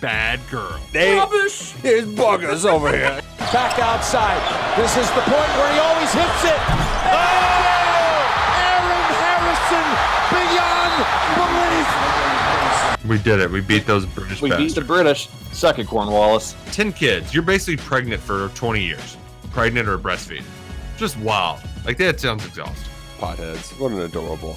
bad girl. Rubbish! Here's buggers over here. Back outside. This is the point where he always hits it. Oh! Aaron Harrison beyond belief. We did it. We beat those British We beat the British. Suck it, Cornwallis. 10 kids. You're basically pregnant for 20 years. Pregnant or breastfeeding. Just wow. Like that sounds exhausting. Potheads. What an adorable,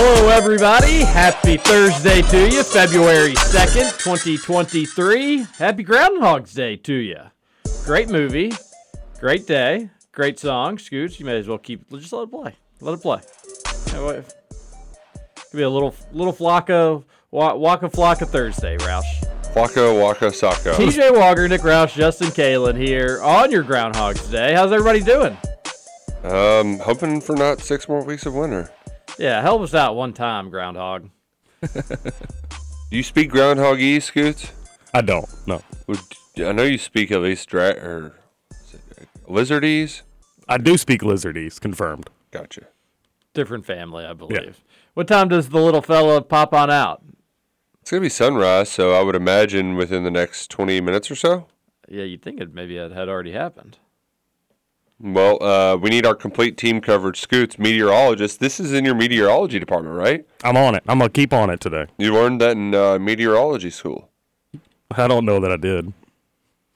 Hello, everybody. Happy Thursday to you, February 2nd, 2023. Happy Groundhog's Day to you. Great movie, great day, great song. Scoots, you may as well keep, just let it play. Let it play. Could be a little, little Flocka, wa- Waka Flocka Thursday, Roush. Waka Waka Saka. TJ Walker, Nick Roush, Justin Kalen here on your Groundhog's Day. How's everybody doing? Um, hoping for not six more weeks of winter. Yeah, help us out one time, Groundhog. Do you speak Groundhogese, Scoots? I don't. No, I know you speak at least dra- or is it lizardese. I do speak lizardese. Confirmed. Gotcha. Different family, I believe. Yeah. What time does the little fella pop on out? It's gonna be sunrise, so I would imagine within the next twenty minutes or so. Yeah, you'd think it maybe it had already happened. Well, uh, we need our complete team coverage. Scoots, meteorologist. This is in your meteorology department, right? I'm on it. I'm gonna keep on it today. You learned that in uh, meteorology school. I don't know that I did.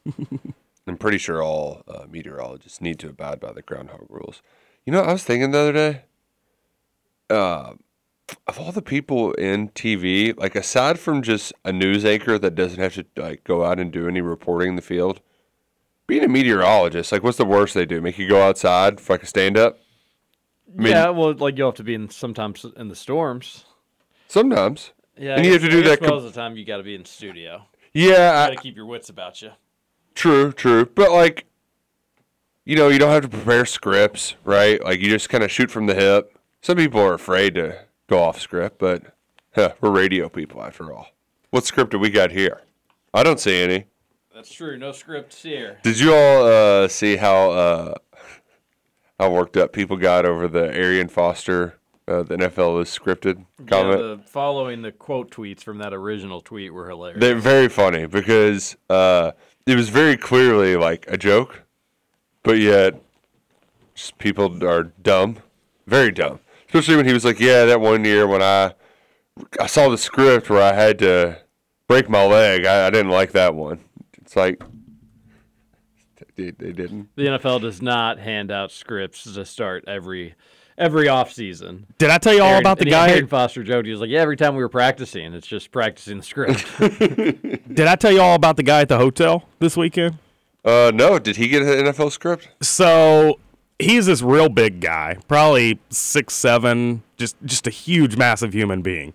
I'm pretty sure all uh, meteorologists need to abide by the groundhog rules. You know, I was thinking the other day, uh, of all the people in TV, like aside from just a news anchor that doesn't have to like go out and do any reporting in the field, being a meteorologist, like what's the worst they do? Make you go outside for like a stand up? mean- yeah, well, like you'll have to be in sometimes in the storms. Sometimes. Yeah, And you have to do I that com- most of the time. You got to be in studio. Yeah, got to keep your wits about you. True, true. But like, you know, you don't have to prepare scripts, right? Like you just kind of shoot from the hip. Some people are afraid to go off script, but huh, we're radio people after all. What script do we got here? I don't see any. That's true. No scripts here. Did you all uh, see how uh, how worked up people got over the Arian Foster? Uh, the NFL is scripted comment. Yeah, the following the quote tweets from that original tweet were hilarious. They're very funny because uh, it was very clearly like a joke, but yet just people are dumb, very dumb. Especially when he was like, "Yeah, that one year when I I saw the script where I had to break my leg, I, I didn't like that one." It's like they, they didn't. the NFL does not hand out scripts to start every every off season. Did I tell you all Aaron- about the guy? Arian Foster joked. He was like, "Yeah, every time we were practicing, it's just practicing the script." Did I tell you all about the guy at the hotel this weekend? Uh, no, did he get an NFL script? So he's this real big guy, probably six seven, just just a huge, massive human being.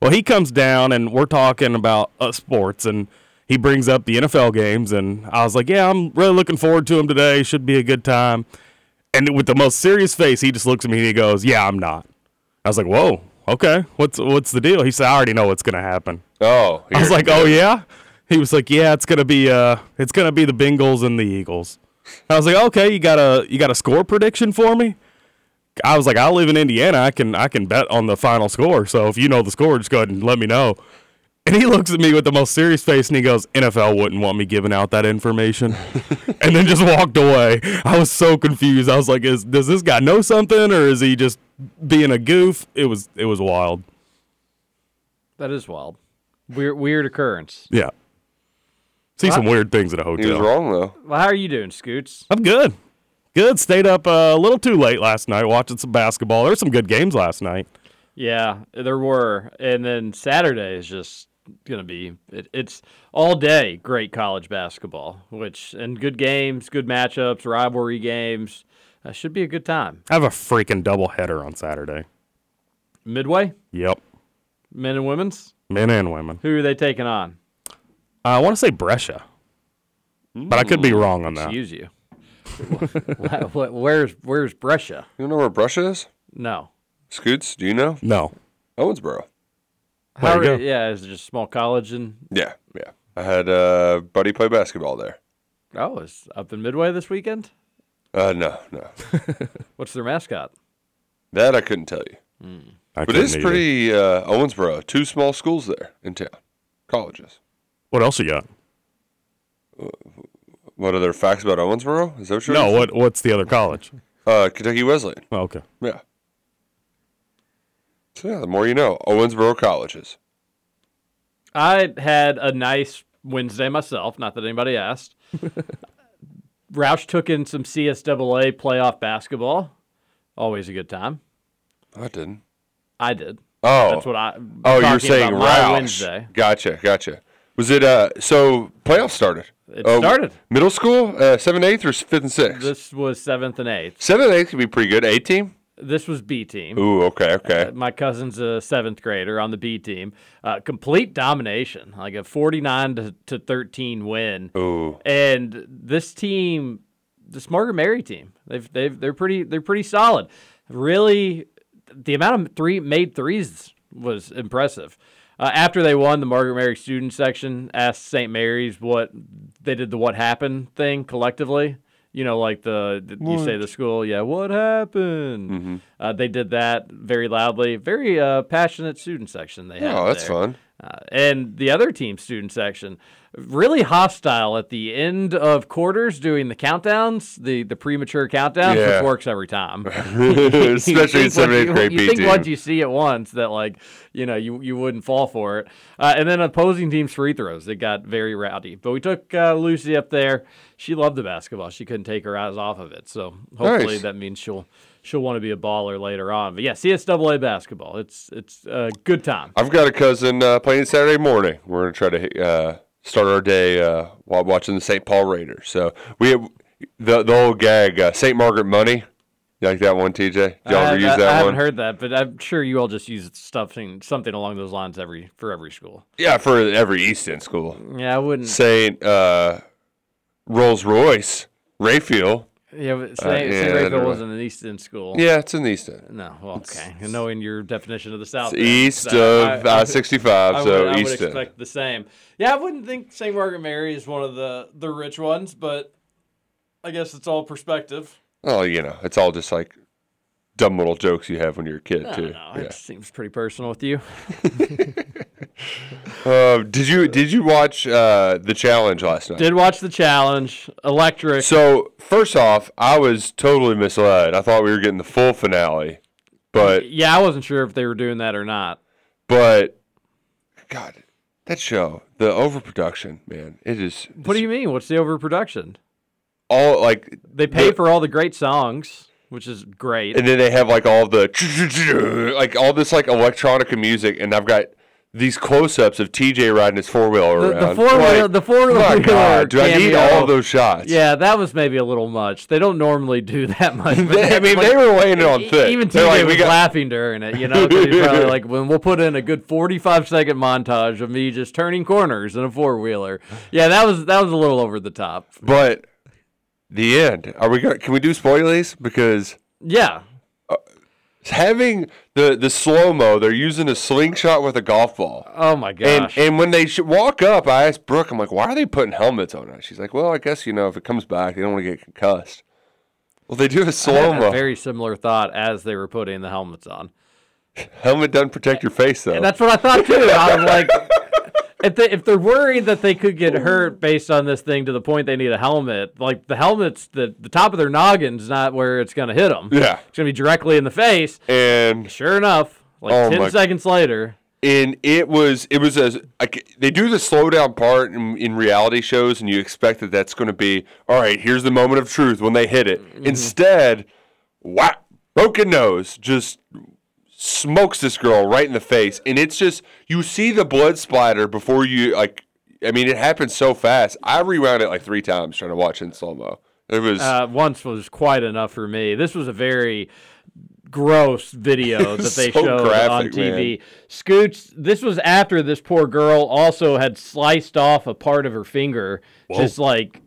Well, he comes down and we're talking about uh, sports, and he brings up the NFL games, and I was like, "Yeah, I'm really looking forward to him today. Should be a good time." And with the most serious face, he just looks at me and he goes, "Yeah, I'm not." I was like, "Whoa, okay, what's what's the deal?" He said, "I already know what's gonna happen." Oh, I was like, "Oh yeah." He was like, "Yeah, it's gonna be uh, it's gonna be the Bengals and the Eagles." I was like, "Okay, you got a you got a score prediction for me?" I was like, "I live in Indiana. I can I can bet on the final score. So if you know the score, just go ahead and let me know." And he looks at me with the most serious face and he goes, "NFL wouldn't want me giving out that information," and then just walked away. I was so confused. I was like, "Is does this guy know something, or is he just being a goof?" It was it was wild. that is wild. Weird, weird occurrence. Yeah. See some weird things at a He was hotel. wrong though. Well, how are you doing, Scoots? I'm good. Good. Stayed up uh, a little too late last night watching some basketball. There were some good games last night. Yeah, there were, and then Saturday is just gonna be it, it's all day great college basketball, which and good games, good matchups, rivalry games. Uh, should be a good time. I have a freaking double header on Saturday. Midway, Yep. men and women's. Men and women. Who are they taking on? I want to say Brescia, but I could be wrong on that. Excuse you. Wh- wh- where's Where's Brescia? You know where Brescia is? No. Scoots, do you know? No. Owensboro. How you are- yeah, is it just a small college and Yeah, yeah. I had a buddy play basketball there. oh, it's up in Midway this weekend. Uh, no, no, What's their mascot? that I couldn't tell you. I But it's couldn't either. pretty uh, Owensboro. Two small schools there in town, colleges. What else you got? What are there facts about Owensboro? Is that what you're No. What What's the other college? Uh, Kentucky Wesleyan. Oh, okay. Yeah. So yeah, the more you know. Owensboro colleges. I had a nice Wednesday myself. Not that anybody asked. Roush took in some CSAA playoff basketball. Always a good time. I didn't. I did. Oh, That's what I. oh, you're saying Roush. Wednesday. Gotcha, gotcha. Was it uh? So playoffs started. It Oh, started. Middle school, uh, seventh, eighth, or fifth and sixth. This was seventh and eighth. Seventh, and eighth could be pretty good. A team. This was B team. Ooh, okay, okay. My cousin's a seventh grader on the B team. Uh, complete domination, like a 49 to, to 13 win. Ooh, And this team, the Margaret Mary team, they've they've they're pretty they're pretty solid. Really, the amount of three made threes was impressive. Uh, after they won, the Margaret Mary student section asked St. Mary's what they did the what happened thing collectively. You know, like the, the- you say the school, yeah, what happened? Uh, they did that very loudly. Very uh, passionate student section they had. oh, that's there. fun. Uh, and the other team student section really hostile at the end of quarters doing the countdowns the the premature countdowns Yeah. which works every time Especially in seventh, you- grade you B think team. once you see it once that like you know you you wouldn't fall for it uh, and then opposing teams free throws it got very rowdy but we took uh, lucy up there she loved the basketball she couldn't take her eyes off of it so hopefully Nice. that means she'll she'll want to be a baller later on but yeah csaa basketball it's it's a good time I've got a cousin uh, playing Saturday morning. We're gonna try to uh, start our day uh, while watching the St. Paul Raiders. So we have the the old gag, uh, St. Margaret money. You like that one, TJ? Y'all I, ever use I- that I haven't one? heard that, but I'm sure you all just use something something along those lines every for every school. Yeah, for every East End school. Yeah, I wouldn't. Saint uh, Rolls Royce, Rayfield. Yeah, but St. Uh, St. yeah, Raphael don't wasn't an East End school. Yeah, it's in the East End. No, well, okay. And knowing your definition of the South, It's east so of I- I- uh, 65, I would, so I would expect the same. Yeah, I wouldn't think St. Margaret Mary is one of the the rich ones, but I guess it's all perspective. Oh, you know, it's all just like dumb little jokes you have when you're a kid, too. don't know. Yeah. It seems pretty personal with you. Uh, did you did you watch uh, the challenge last night? Did watch the challenge, electric. So first off, I was totally misled. I thought we were getting the full finale, but yeah, I wasn't sure if they were doing that or not. but God, that show, the overproduction, man, it is. What do you mean? What's the overproduction? all like They pay the- for all the great songs, which is great. and then they have like all the like all this like electronica music, and I've got these close-ups of TJ riding his four wheeler The, around. the four wheel, Like, the four wheel. my God, do I need all of those shots? Yeah, that was maybe a little much. They don't normally do that much. They- I mean, like, they were laying it on thick. Even TJ like, we was got- laughing during it, you know, he's probably like, when we'll put in a good forty-five second montage of me just turning corners in a four wheeler. Yeah, that was that was a little over the top. But the end. Are we going? Can we do spoilies? Because Yeah, uh, having the the slow mo, they're using a slingshot with a golf ball. Oh my And gosh. and when they sh- walk up, I asked Brooke, I'm like, why are they putting helmets on it? She's like, well, I guess you know if it comes back, they don't want to get concussed. Well, they do a slow mo. very similar thought as they were putting the helmets on. Helmet doesn't protect your face though. And that's what I thought too. I was like, if they if they're worried that they could get hurt based on this thing to the point they need a helmet, like the helmet's the the top of their noggin's not where it's gonna hit them. Yeah. it's gonna be directly in the face. and Sure enough, like Oh ten my- seconds later, and it was it was a like they do the slow down part in, in reality shows, and you expect that that's going to be all right. Here's the moment of truth when they hit it. Mm-hmm. Instead, wow, broken nose just smokes this girl right in the face, and it's just you see the blood splatter before you like. I mean, it happened so fast. I rewound it like three times trying to watch in slow mo. It was Uh, once was quite enough for me. This was a very gross video that they So showed on graphic, TV. Scoots, this was after this poor girl also had sliced off a part of her finger, just like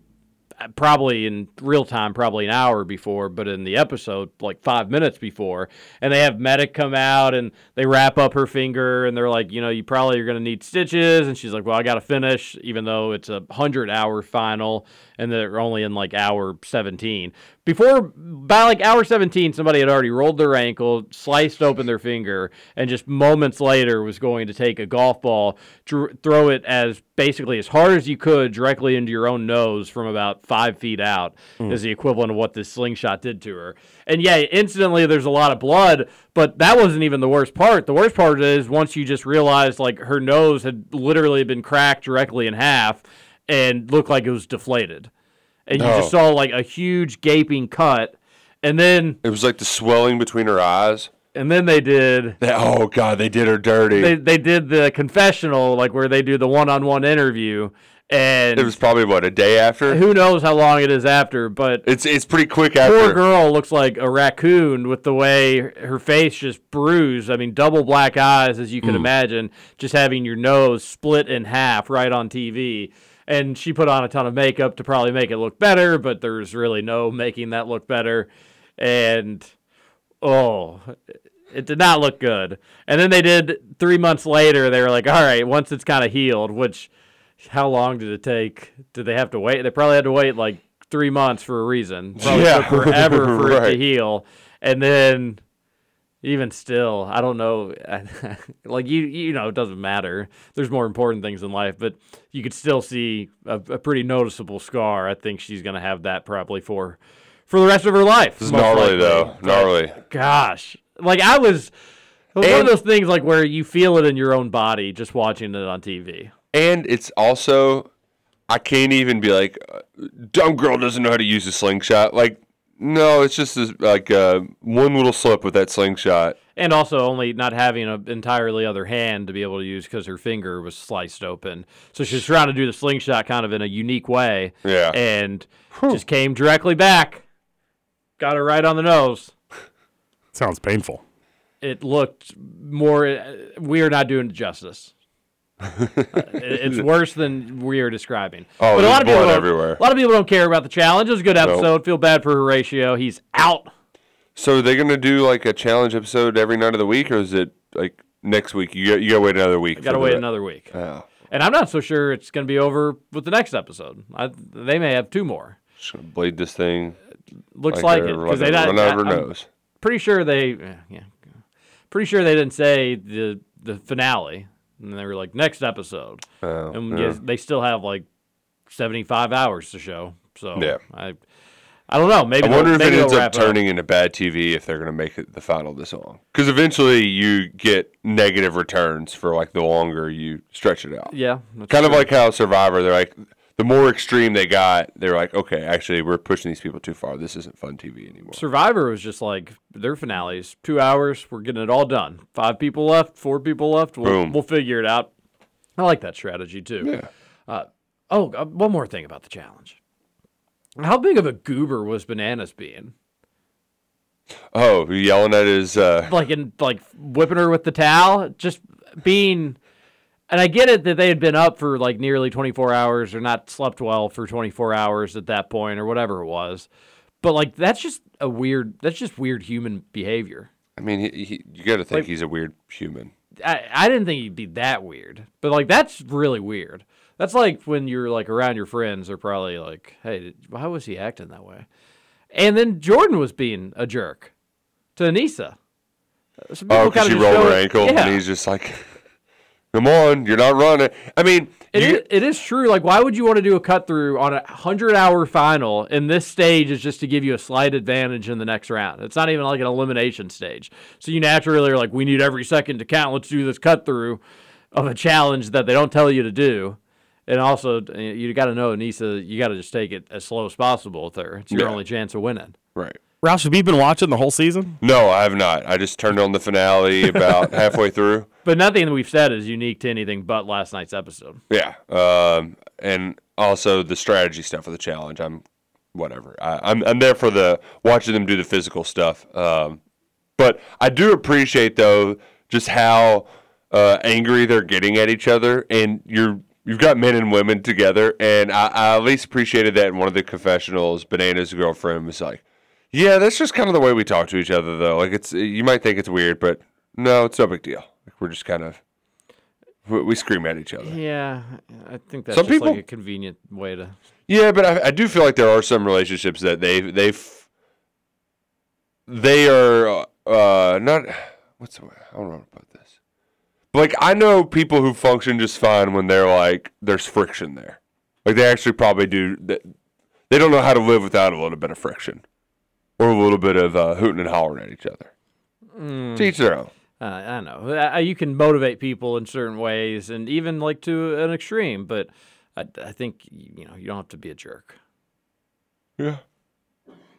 Uh, probably in real time, probably an hour before, but in the episode, like five minutes before. And they have medic come out and they wrap up her finger and they're like, you know, you probably are going to need stitches. And she's like, well, I got to finish, even though it's a hundred hour final and they're only in like hour 17. Before, by like hour 17, somebody had already rolled their ankle, sliced open their finger, and just moments later was going to take a golf ball, dr- throw it as basically as hard as you could directly into your own nose from about five feet out, hmm. is the equivalent of what this slingshot did to her. And yeah, instantly there's a lot of blood, but that wasn't even the worst part. The worst part is once you just realized like her nose had literally been cracked directly in half and looked like it was deflated. And you just Oh. saw like a huge gaping cut. And then it was like the swelling between her eyes. and then they did That, oh god, they did her dirty. they they did the confessional like where they do the one-on-one interview and it was probably what a day after. who knows how long it is after, but It's it's pretty quick after. poor girl looks like a raccoon with the way her face just bruised. I mean, double black eyes, as you can hmm. imagine, just having your nose split in half right on TV. And she put on a ton of makeup to probably make it look better, but there's really no making that look better. And oh, it did not look good. And then they did three months later, they were like, all right, once it's kind of healed, which how long did it take? Did they have to wait? They probably had to wait like three months for a reason. Probably Yeah. took forever for it to heal. And then even still, I don't know. like you, you know, it doesn't matter. There's more important things in life, but you could still see a, a pretty noticeable scar. I think she's gonna have that probably for for the rest of her life. Gnarly likely. though, gnarly. Gosh, like I was. Was one of those things like where you feel it in your own body just watching it on TV. And it's also, I can't even be like, uh, dumb girl doesn't know how to use a slingshot. Like, no, it's just this, like uh, one little slip with that slingshot. And also only not having an entirely other hand to be able to use because her finger was sliced open. So she's trying to do the slingshot kind of in a unique way. Yeah. And just came directly back. Got her right on the nose. Sounds painful. It looked more. uh, We are not doing it justice. Uh, it- it's worse than we are describing. Oh, but a lot of people everywhere. A lot of people don't care about the challenge. It was a good episode. Feel bad for Horatio. He's out. So are they gonna do like a challenge episode every night of the week, or is it like next week? You got, you gotta wait another week. Got to wait the- another week. Oh, And I'm not so sure it's going to be over with the next episode. I, they may have two more. just gonna blade this thing. Looks like, it her- because they not, run out of her I- I'm nose. pretty sure they yeah pretty sure they didn't say the the finale and they were like next episode Oh, and yeah. they still have like 75 hours to show so Yeah. I I don't know maybe I wonder if it ends up turning into bad TV if they're gonna make it the final this long. Because eventually you get negative returns for like the longer you stretch it out. yeah Kind of like how Survivor, they're like the more extreme they got, they're like, okay, actually we're pushing these people too far. This isn't fun TV anymore. Survivor was just like their finales two hours we're getting it all done five people left four people left we'll, Boom. we'll figure it out I like that strategy too Yeah. Uh, oh, uh, one more thing about the challenge. How big of a goober was Bananas being? Oh, yelling at his uh Like in like whipping her with the towel, just being. And I get it that they had been up for like nearly 24 hours or not slept well for 24 hours at that point or whatever it was. But like that's just a weird. That's just weird human behavior. I mean, he, he, you got to think Like- he's a weird human. I, I didn't think he'd be that weird, but like that's really weird. That's like when you're like around your friends, they're probably like, "Hey, why was he acting that way?" And then Jordan was being a jerk to Anissa. Some Oh, because she rolled her ankle, Yeah. and he's just like, Come on, you're not running. I mean, It you- is, it is true. Like, why would you want to do a cut through on a hundred hour final? And this stage is just to give you a slight advantage in the next round. It's not even like an elimination stage. So you naturally are like, we need every second to count. Let's do this cut through of a challenge that they don't tell you to do. And also, uh, you got to know, Nisa, you got to just take it as slow as possible with her. It's your Yeah. only chance of winning. right. Roush, have you been watching the whole season? No, I have not. I just turned on the finale about halfway through. But nothing that we've said is unique to anything but last night's episode. Yeah, um, and also the strategy stuff of the challenge. I'm whatever. I, I'm I'm there for the watching them do the physical stuff. Um, but I do appreciate though just how uh, angry they're getting at each other, and you're you've got men and women together, and I, I at least appreciated that in one of the confessionals. Bananas' girlfriend was like, "Yeah, that's just kind of the way we talk to each other, though. Like it's you might think it's weird, but no, it's no big deal. Like we're just kind of." we- We scream at each other. Yeah, I think that's Some just like a convenient way to Yeah, but I, I do feel like there are some relationships that they they've they are uh not what's the way I don't know put this. But like I know people who function just fine when they're like there's friction there. Like they actually probably do that. They don't know how to live without a little bit of friction or a little bit of uh, hooting and hollering at each other. To each their own. Uh, I don't know Uh, you can motivate people in certain ways, and even like to an extreme. But I, I think you know you don't have to be a jerk. Yeah.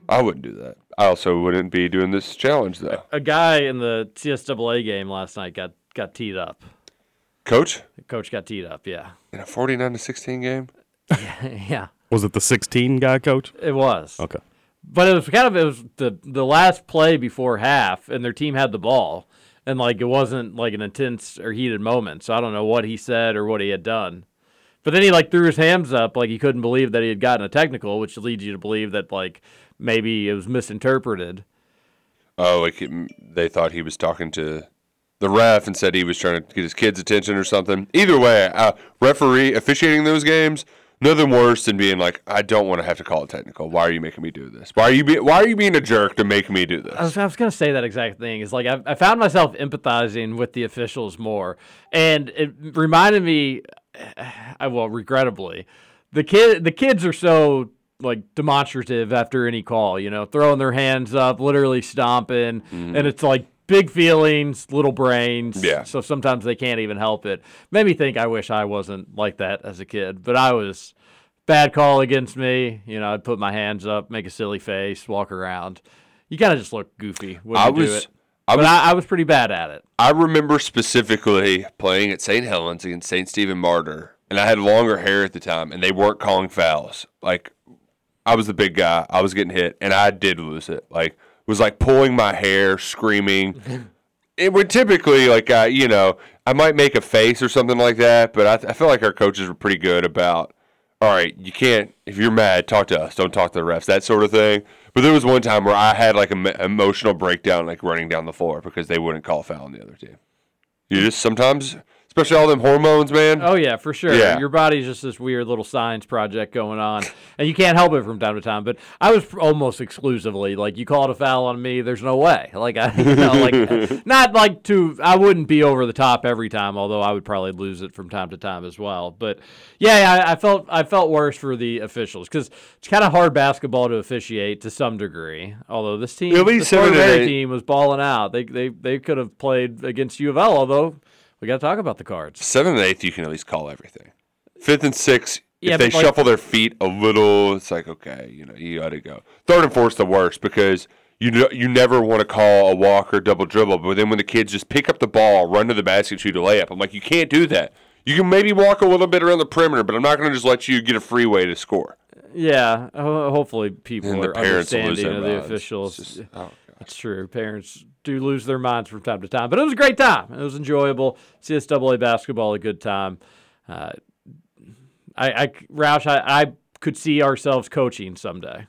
I wouldn't do that. I also wouldn't be doing this challenge though. A guy in the CSAA game last night got got teed up. Coach, The coach got teed up. Yeah, in a 49 to 16 game? yeah, Was it the 16 guy, coach? it was. Okay. But it was kind of it was the the last play before half, and their team had the ball, and like it wasn't like an intense or heated moment. So I don't know what he said or what he had done. But then he like threw his hands up like he couldn't believe that he had gotten a technical, which leads you to believe that like maybe it was misinterpreted. Oh, like it, they thought he was talking to the ref and said he was trying to get his kids' attention or something. Either way, uh, referee officiating those games, nothing worse than being like, I don't want to have to call it technical. Why are you making me do this? Why are you be- Why are you being a jerk to make me do I this? was, I was gonna say that exact thing. Is like I, I found myself empathizing with the officials more, and it reminded me. I well, regrettably, the kid the kids are so like demonstrative after any call. You know, throwing their hands up, literally stomping, mm-hmm. and it's like big feelings, little brains. Yeah. So sometimes they can't even help it. Made me think I wish I wasn't like that as a kid, but I was. Bad call against me. You know, I'd put my hands up, make a silly face, walk around. You kind of just look goofy when I you do was, it. I But was, I, I was pretty bad at it. I remember specifically playing at St. Helens against St. Stephen Martyr, and I had longer hair at the time, and they weren't calling fouls. Like, I was the big guy. I was getting hit, and I did lose it. Like, was like pulling my hair, screaming. it would typically like I, you know, I might make a face or something like that, but I, I feel like our coaches were pretty good about. All right, you can't if you're mad, talk to us. Don't talk to the refs, that sort of thing. But there was one time where I had like an emotional breakdown, like running down the floor because they wouldn't call a foul on the other team. You just sometimes, especially all them hormones, man. Oh yeah, for sure. Yeah. Your body's just this weird little science project going on, and you can't help it from time to time. But I was almost exclusively like, you called a foul on me. There's no way. Like I, you know, like not like to. I wouldn't be over the top every time, although I would probably lose it from time to time as well. But yeah, I, I felt I felt worse for the officials because it's kind of hard basketball to officiate to some degree. Although this team, At least the team was balling out. They they they could have played against U of L, although. We got to talk about the cards. Seventh and eighth, you can at least call everything. Fifth and sixth, Yeah, if they like- shuffle their feet a little, it's like okay, you know, you got to go. Third and fourth's the worst because you know, you never want to call a walk or double dribble, but then when the kids just pick up the ball, run to the basket, shoot a layup, I'm like, you can't do that. You can maybe walk a little bit around the perimeter, but I'm not going to just let you get a free way to score. Yeah, ho- hopefully people And the parents understanding of the officials. It's just- oh, That's true. Parents do lose their minds from time to time, but it was a great time. It was enjoyable. CSAA basketball, a good time. Uh, I, I, Roush, I, I could see ourselves coaching someday.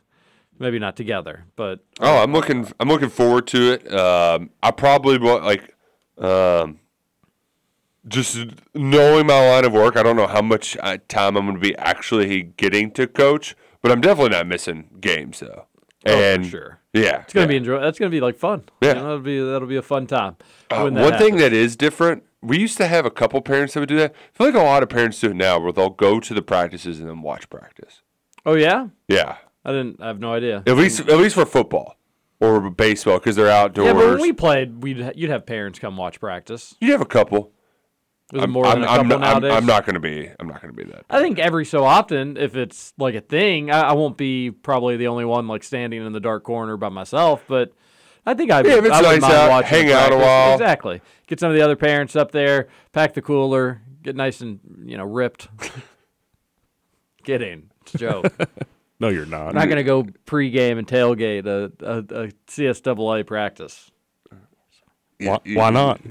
Maybe not together, but Oh, I'm looking. I'm looking forward to it. Um, I probably want like, um, just knowing my line of work. I don't know how much uh, time I'm going to be actually getting to coach, but I'm definitely not missing games though. Oh, for And sure. Yeah, It's gonna yeah. be enjoy. That's gonna be like fun. Yeah. You know, that'll be that'll be a fun time. Uh, one that thing that is different, we used to have a couple parents that would do that. I feel like a lot of parents do it now, where they'll go to the practices and then watch practice. Oh yeah, Yeah, I didn't. I have no idea. at least at least for football or baseball because they're outdoors. Yeah, but when we played, we'd you'd have parents come watch practice. You'd have a couple. Was I'm, more I'm, than a I'm couple not, I'm, nowadays? I'm not going to be. I'm not going to be that. I think every so often, if it's like a thing, I, I won't be probably the only one like standing in the dark corner by myself. But I think I Yeah, if it's I wouldn't nice mind out, watching hang out a while. Exactly. Get some of the other parents up there, pack the cooler, get nice and you know ripped. get in. It's a joke. No, you're not. I'm not gonna go pregame and tailgate a, a, a CSAA practice. Why, why not?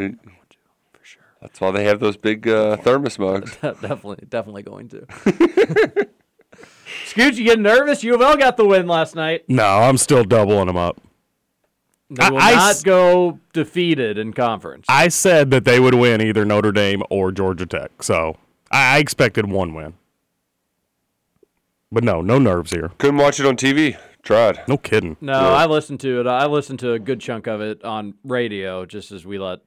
For sure. That's why they have those big uh, thermos mugs. definitely, definitely going to. Scooch, you getting nervous? U of L got the win last night. No, I'm still doubling them up. They I- will I not s- go defeated in conference. I said that they would win either Notre Dame or Georgia Tech, so I, I expected one win. But no, no nerves here. Couldn't watch it on TV. Tried. No kidding. no, I listened to it. I listened to a good chunk of it on radio, just as we let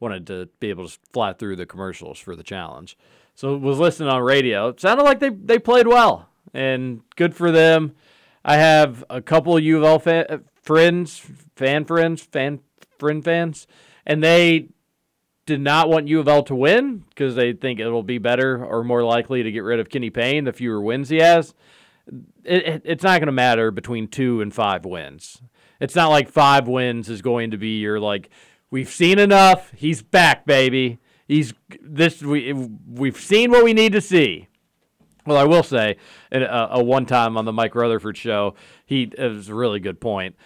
wanted to be able to fly through the commercials for the challenge. So was listening on radio. It sounded like they they played well and good for them. I have a couple of U of L fa- uh, friends, fan friends, fan friend fans, and they did not want U of L to win because they think it'll be better or more likely to get rid of Kenny Payne the fewer wins he has. It, it, it's not going to matter between two and five wins. It's not like five wins is going to be your like we've seen enough. He's back, baby. He's this we we've seen what we need to see. Well, I will say, a, a one time on the Mike Rutherford show, he it was a really good point.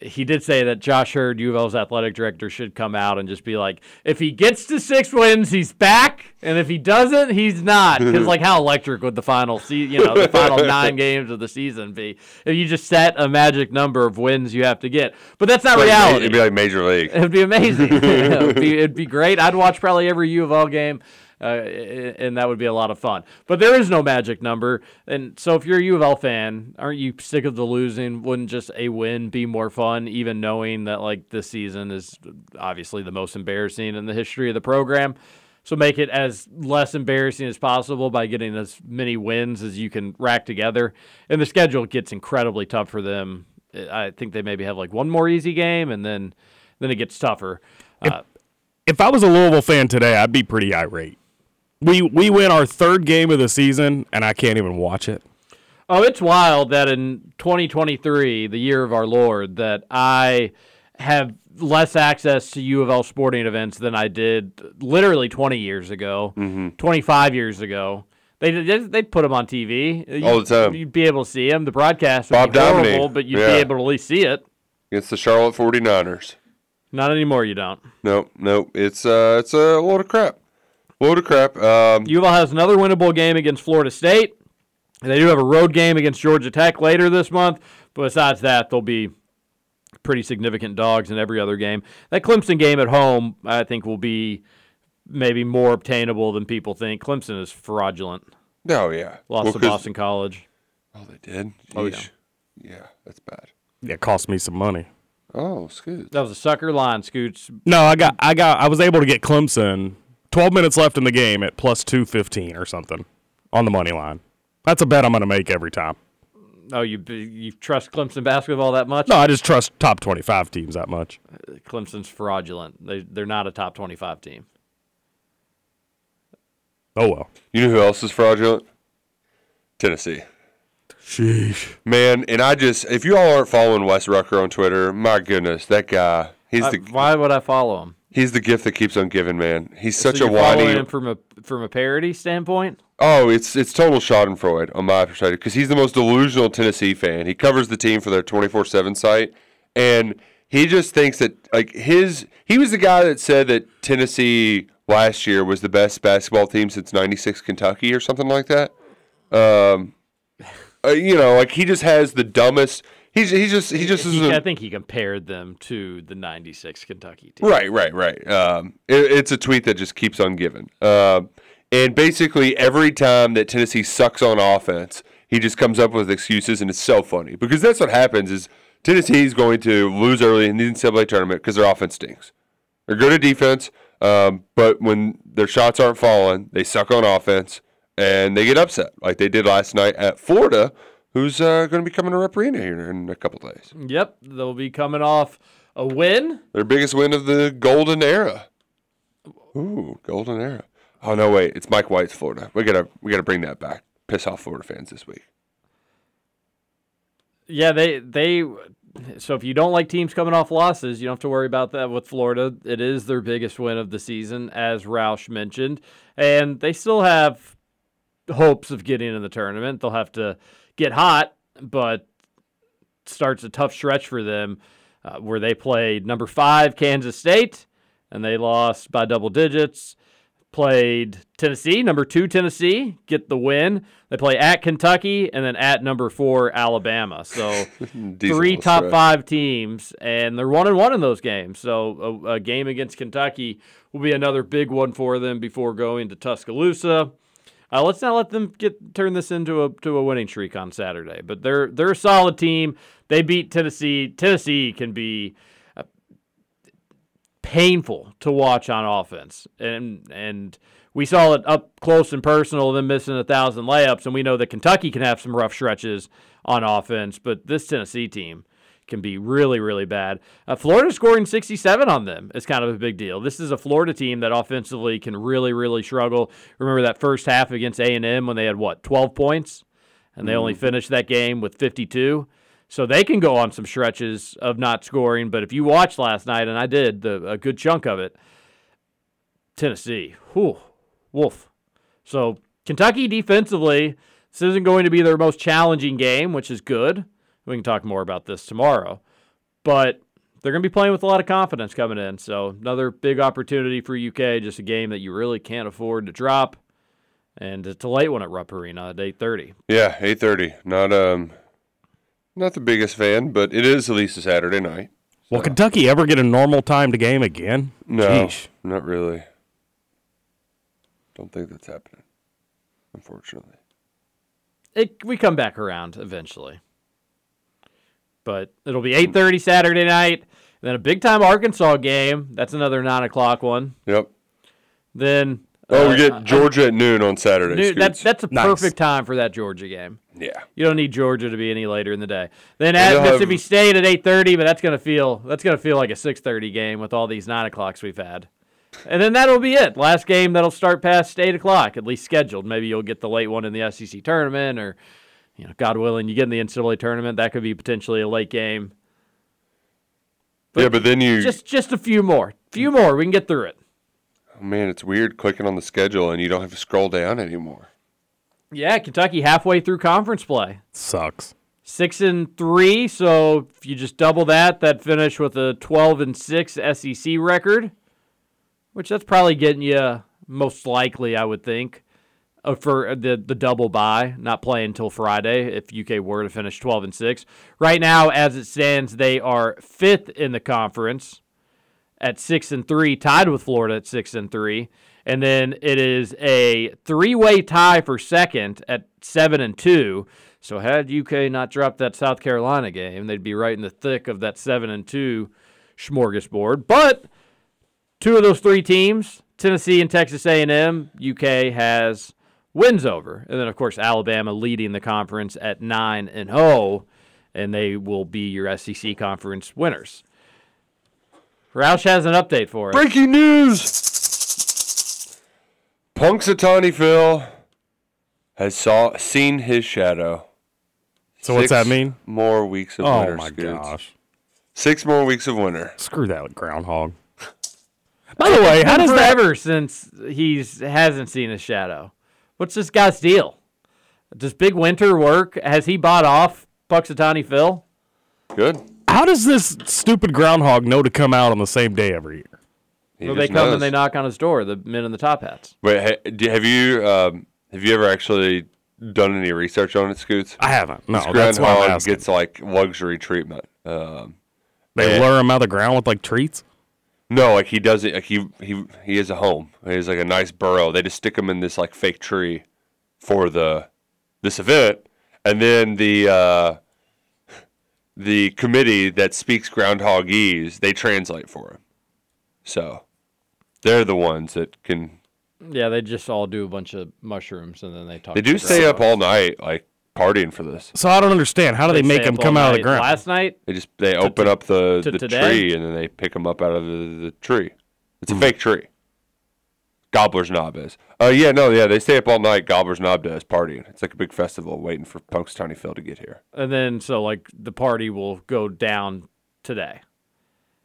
He did say that Josh Heird, U of L's athletic director, should come out and just be like, if he gets to six wins, he's back, and if he doesn't, he's not. Because like, how electric would the final se- you know, the final nine games of the season be if you just set a magic number of wins you have to get? But that's not Like, reality. It'd be like Major League. It'd be amazing. it'd, be, it'd be great. I'd watch probably every U of L game, uh, and that would be a lot of fun. But there is no magic number, and so if you're a U of L fan, aren't you sick of the losing? Wouldn't just a win be more fun, even knowing that like this season is obviously the most embarrassing in the history of the program? So make it as less embarrassing as possible by getting as many wins as you can rack together. And the schedule gets incredibly tough for them. I think they maybe have like one more easy game, and then then it gets tougher. Uh, If I was a Louisville fan today, I'd be pretty irate. We we win our third game of the season, and I can't even watch it. oh, it's wild that in 2023, the year of our Lord, that I have less access to U of L sporting events than I did literally 20 years ago, 25 years ago. They they'd they'd put them on TV All the time. You'd be able to see them. The broadcast would Bob be horrible, Domine. but you'd Yeah. be able to at least see it. Against the Charlotte 49ers. Not anymore. You don't. Nope, nope. It's uh, it's a load of crap. Load of crap. Um, U has another winnable game against Florida State. And they do have a road game against Georgia Tech later this month, but besides that, they'll be pretty significant dogs in every other game. That Clemson game at home, I think, will be maybe more obtainable than people think. Clemson is fraudulent. oh yeah. Lost Well, to 'cause- Boston College. Oh, they did. Oh, yeah. Yeah, that's bad. It cost me some money. Oh, Scoots. That was a sucker line, Scoots. No, I got I got I was able to get Clemson. Twelve minutes left in the game at plus two fifteen or something on the money line. That's a bet I'm going to make every time. Oh, you you trust Clemson basketball that much? No, I just trust top twenty five teams that much. Clemson's fraudulent. They they're not a top twenty five team. Oh well. You know who else is fraudulent? Tennessee. Sheesh. Man, and I just if you all aren't following Wes Rucker on Twitter, my goodness, that guy. He's Uh, the why would I follow him? He's the gift that keeps on giving, man. He's such so a whiny. him from a from a parody standpoint. Oh, it's it's total Schadenfreude on my perspective because he's the most delusional Tennessee fan. He covers the team for their twenty four seven site, and he just thinks that like his he was the guy that said that Tennessee last year was the best basketball team since '96 Kentucky or something like that. Um, uh, you know, like he just has the dumbest. He's he just he just He- isn't. I think he compared them to the '96 Kentucky team. Right, right, right. Um, it, it's a tweet that just keeps on giving. Um, and basically, every time that Tennessee sucks on offense, he just comes up with excuses, and it's so funny because that's what happens. Is Tennessee's going to lose early in the NCAA tournament because their offense stinks. They're good at defense, um, but when their shots aren't falling, they suck on offense and they get upset like they did last night at Florida, who's uh, going to be coming to Rupp Arena here in a couple days. Yep, they'll be coming off a win. Their biggest win of the golden era. Ooh, golden era. Oh no, wait, it's Mike White's Florida. We gotta we gotta bring that back. Piss off Florida fans this week. Yeah, they they. So if you don't like teams coming off losses, you don't have to worry about that with Florida. It is their biggest win of the season, as Roush mentioned, and they still have hopes of getting in the tournament. They'll have to get hot, but starts a tough stretch for them, uh, where they played number five Kansas State, and they lost by double digits played Tennessee, number two Tennessee, get the win. They play at Kentucky and then at number four Alabama. So three top stretch. five teams, and they're one and one in those games. So a, a game against Kentucky will be another big one for them before going to Tuscaloosa. Uh, let's not let them get turn this into a to a winning streak on Saturday. But they're they're a solid team. They beat Tennessee. Tennessee can be uh, painful to watch on offense, and and we saw it up close and personal. Them missing a thousand layups, and we know that Kentucky can have some rough stretches on offense. But this Tennessee team can be really, really bad. Uh, Florida scoring 67 on them is kind of a big deal. This is a Florida team that offensively can really, really struggle. Remember that first half against A&M when they had, what, 12 points? And they only finished that game with 52. So they can go on some stretches of not scoring. But if you watched last night, and I did the, a good chunk of it, Tennessee, whew, wolf. So Kentucky defensively, this isn't going to be their most challenging game, which is good. We can talk more about this tomorrow. But they're going to be playing with a lot of confidence coming in. So another big opportunity for UK, just a game that you really can't afford to drop. And it's a late one at Rupp Arena at 8:30. Yeah, eight thirty. Not um, not the biggest fan, but it is at least a Saturday night. Will Kentucky ever get a normal timed game again? No, Sheesh. not really. Don't think that's happening. Unfortunately. It, we come back around eventually. But it'll be 8:30 Saturday night. Then a big time Arkansas game. That's another nine o'clock one. Yep. Then Oh, we uh, get Georgia at noon on Saturday. Dude, that's that's a Nice. perfect time for that Georgia game. yeah. You don't need Georgia to be any later in the day. Then And at they'll have- Mississippi State at eight thirty, but that's gonna feel that's gonna feel like a six thirty game with all these nine o'clocks we've had. And then that'll be it. Last game that'll start past eight o'clock, at least scheduled. Maybe you'll get the late one in the SEC tournament, or you know, God willing, you get in the NCAA tournament. That could be potentially a late game. yeah, but then you. Just just a few more, few more. We can get through it. oh, man, it's weird clicking on the schedule and you don't have to scroll down anymore. Yeah, Kentucky halfway through conference play. Sucks. Six and three, so if you just double that, that finish with a twelve and six SEC record, which that's probably getting you most likely, I would think, uh, for the the double bye, not playing until Friday. If UK were to finish twelve and six, right now as it stands, they are fifth in the conference at six and three, tied with Florida at six and three. And then it is a three way tie for second at seven and two. So had UK not dropped that South Carolina game, they'd be right in the thick of that seven and two smorgasbord. But two of those three teams, Tennessee and Texas A&M, UK has wins over. And then of course Alabama leading the conference at 9 and 0 and they will be your SEC conference winners. Roush has an update for us. Breaking news! Punxsutawney Phil has saw seen his shadow. So what's that mean? More weeks of Oh winter. my Scoots. gosh. Six more weeks of winter. Screw that groundhog. By the way, how does that ever since he's hasn't seen his shadow? What's this guy's deal? Does Big Winter work? Has he bought off Punxsutawney Phil? Good. how does this stupid groundhog know to come out on the same day every year? He Well, they come knows. and they knock on his door. The men in the top hats. Wait, have you um, have you ever actually done any research on it, Scoots? I haven't. No, This that's why I'm groundhog asking. gets like luxury treatment. Um, They Yeah. lure him out of the ground with like treats. No, like he does it. Like he he he has a home. He has like a nice burrow. They just stick him in this like fake tree for the this event, and then the uh, the committee that speaks groundhogese, they translate for him. So they're the ones that can. Yeah, they just all do a bunch of mushrooms and then they talk. They do stay up all night, like partying for this. So I don't understand. How do they, make them come out of the ground? Last night, They just they open up the, to the today? tree and then they pick them up out of the, the tree. It's a fake tree. Gobbler's Knob is. Uh, yeah, no, yeah, they stay up all night. Gobbler's Knob does partying. It's like a big festival, waiting for Punxsutawney Phil to get here. and then so like the party will go down today.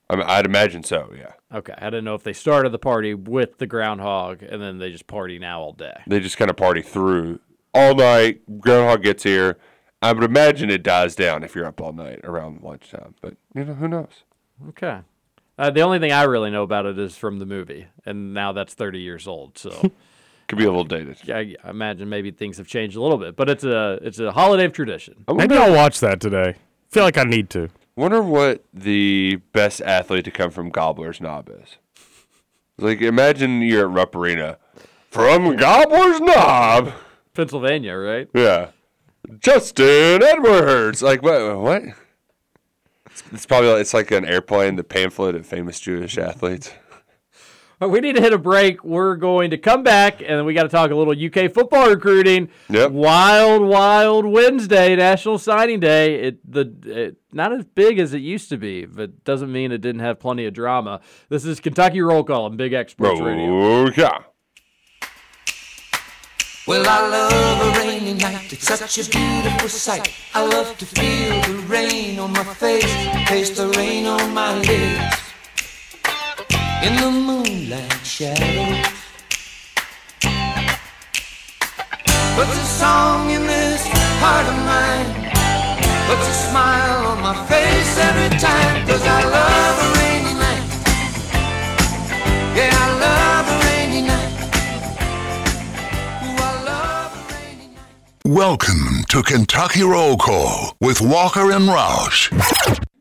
I mean, I'd imagine so. Yeah, Okay, I didn't know if they started the party with the groundhog and then they just party now all day. they just kind of party through all night. Groundhog gets here. I would imagine it dies down if you're up all night around lunchtime, but you know who knows. Okay. Uh, the only thing I really know about it is from the movie, and now that's 30 years old. So Could be a little dated. I, I imagine maybe things have changed a little bit, but it's a it's a holiday of tradition. I Maybe I'll watch that today. feel like I need to. wonder what the best athlete to come from Gobbler's Knob is. Like, imagine you're at Rupp Arena from Gobbler's Knob. Pennsylvania, right? Yeah. Justin Edwards. Like what? What? It's, it's probably like, it's like an airplane, the pamphlet of famous Jewish athletes. We need to hit a break. We're going to come back, and then we got to talk a little UK football recruiting. Yep. Wild, wild Wednesday, National Signing Day. It the it, not as big as it used to be, but doesn't mean it didn't have plenty of drama. This is Kentucky Roll Call on Big X Sports Radio. Okay. Well, I love a rainy night. It's such a beautiful sight. I love to feel the rain on my face, taste the rain on my lips. In the moonlight shadows. Puts a song in this heart of mine. Puts a smile on my face every time. Cause I love a rainy Welcome to Kentucky Roll Call with Walker and Roush.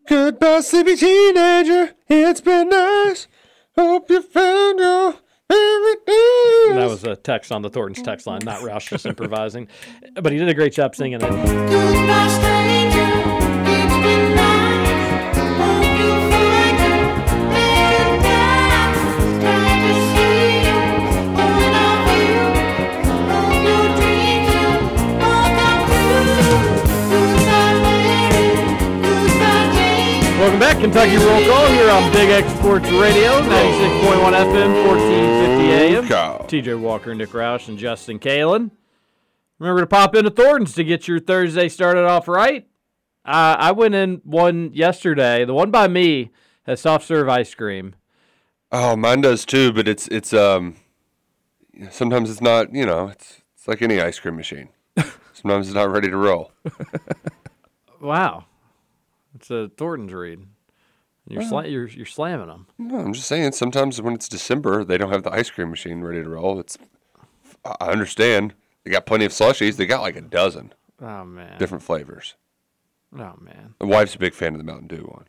Goodbye, sleepy teenager. It's been nice. Hope you found your paradise. That was a text on the Thornton's text line, not Roush just improvising. But he did a great job singing it. Back, Kentucky Roll Call here on Big X Sports Radio, 96.1 FM, 1450 AM. TJ Walker, Nick Roush, and Justin Kalen. Remember to pop into Thornton's to get your Thursday started off right. Uh, I went in one yesterday. The one by me has soft serve ice cream. Oh, mine does too, but it's it's um sometimes it's not, you know, it's it's like any ice cream machine. Sometimes it's not ready to roll. Wow, it's a Thornton's read. You're sla- you're you're slamming them. No, I'm just saying sometimes when it's December, they don't have the ice cream machine ready to roll. It's I I understand. They got plenty of slushies. They got like a dozen Oh man. different flavors. Oh man. My wife's a big fan of the Mountain Dew one.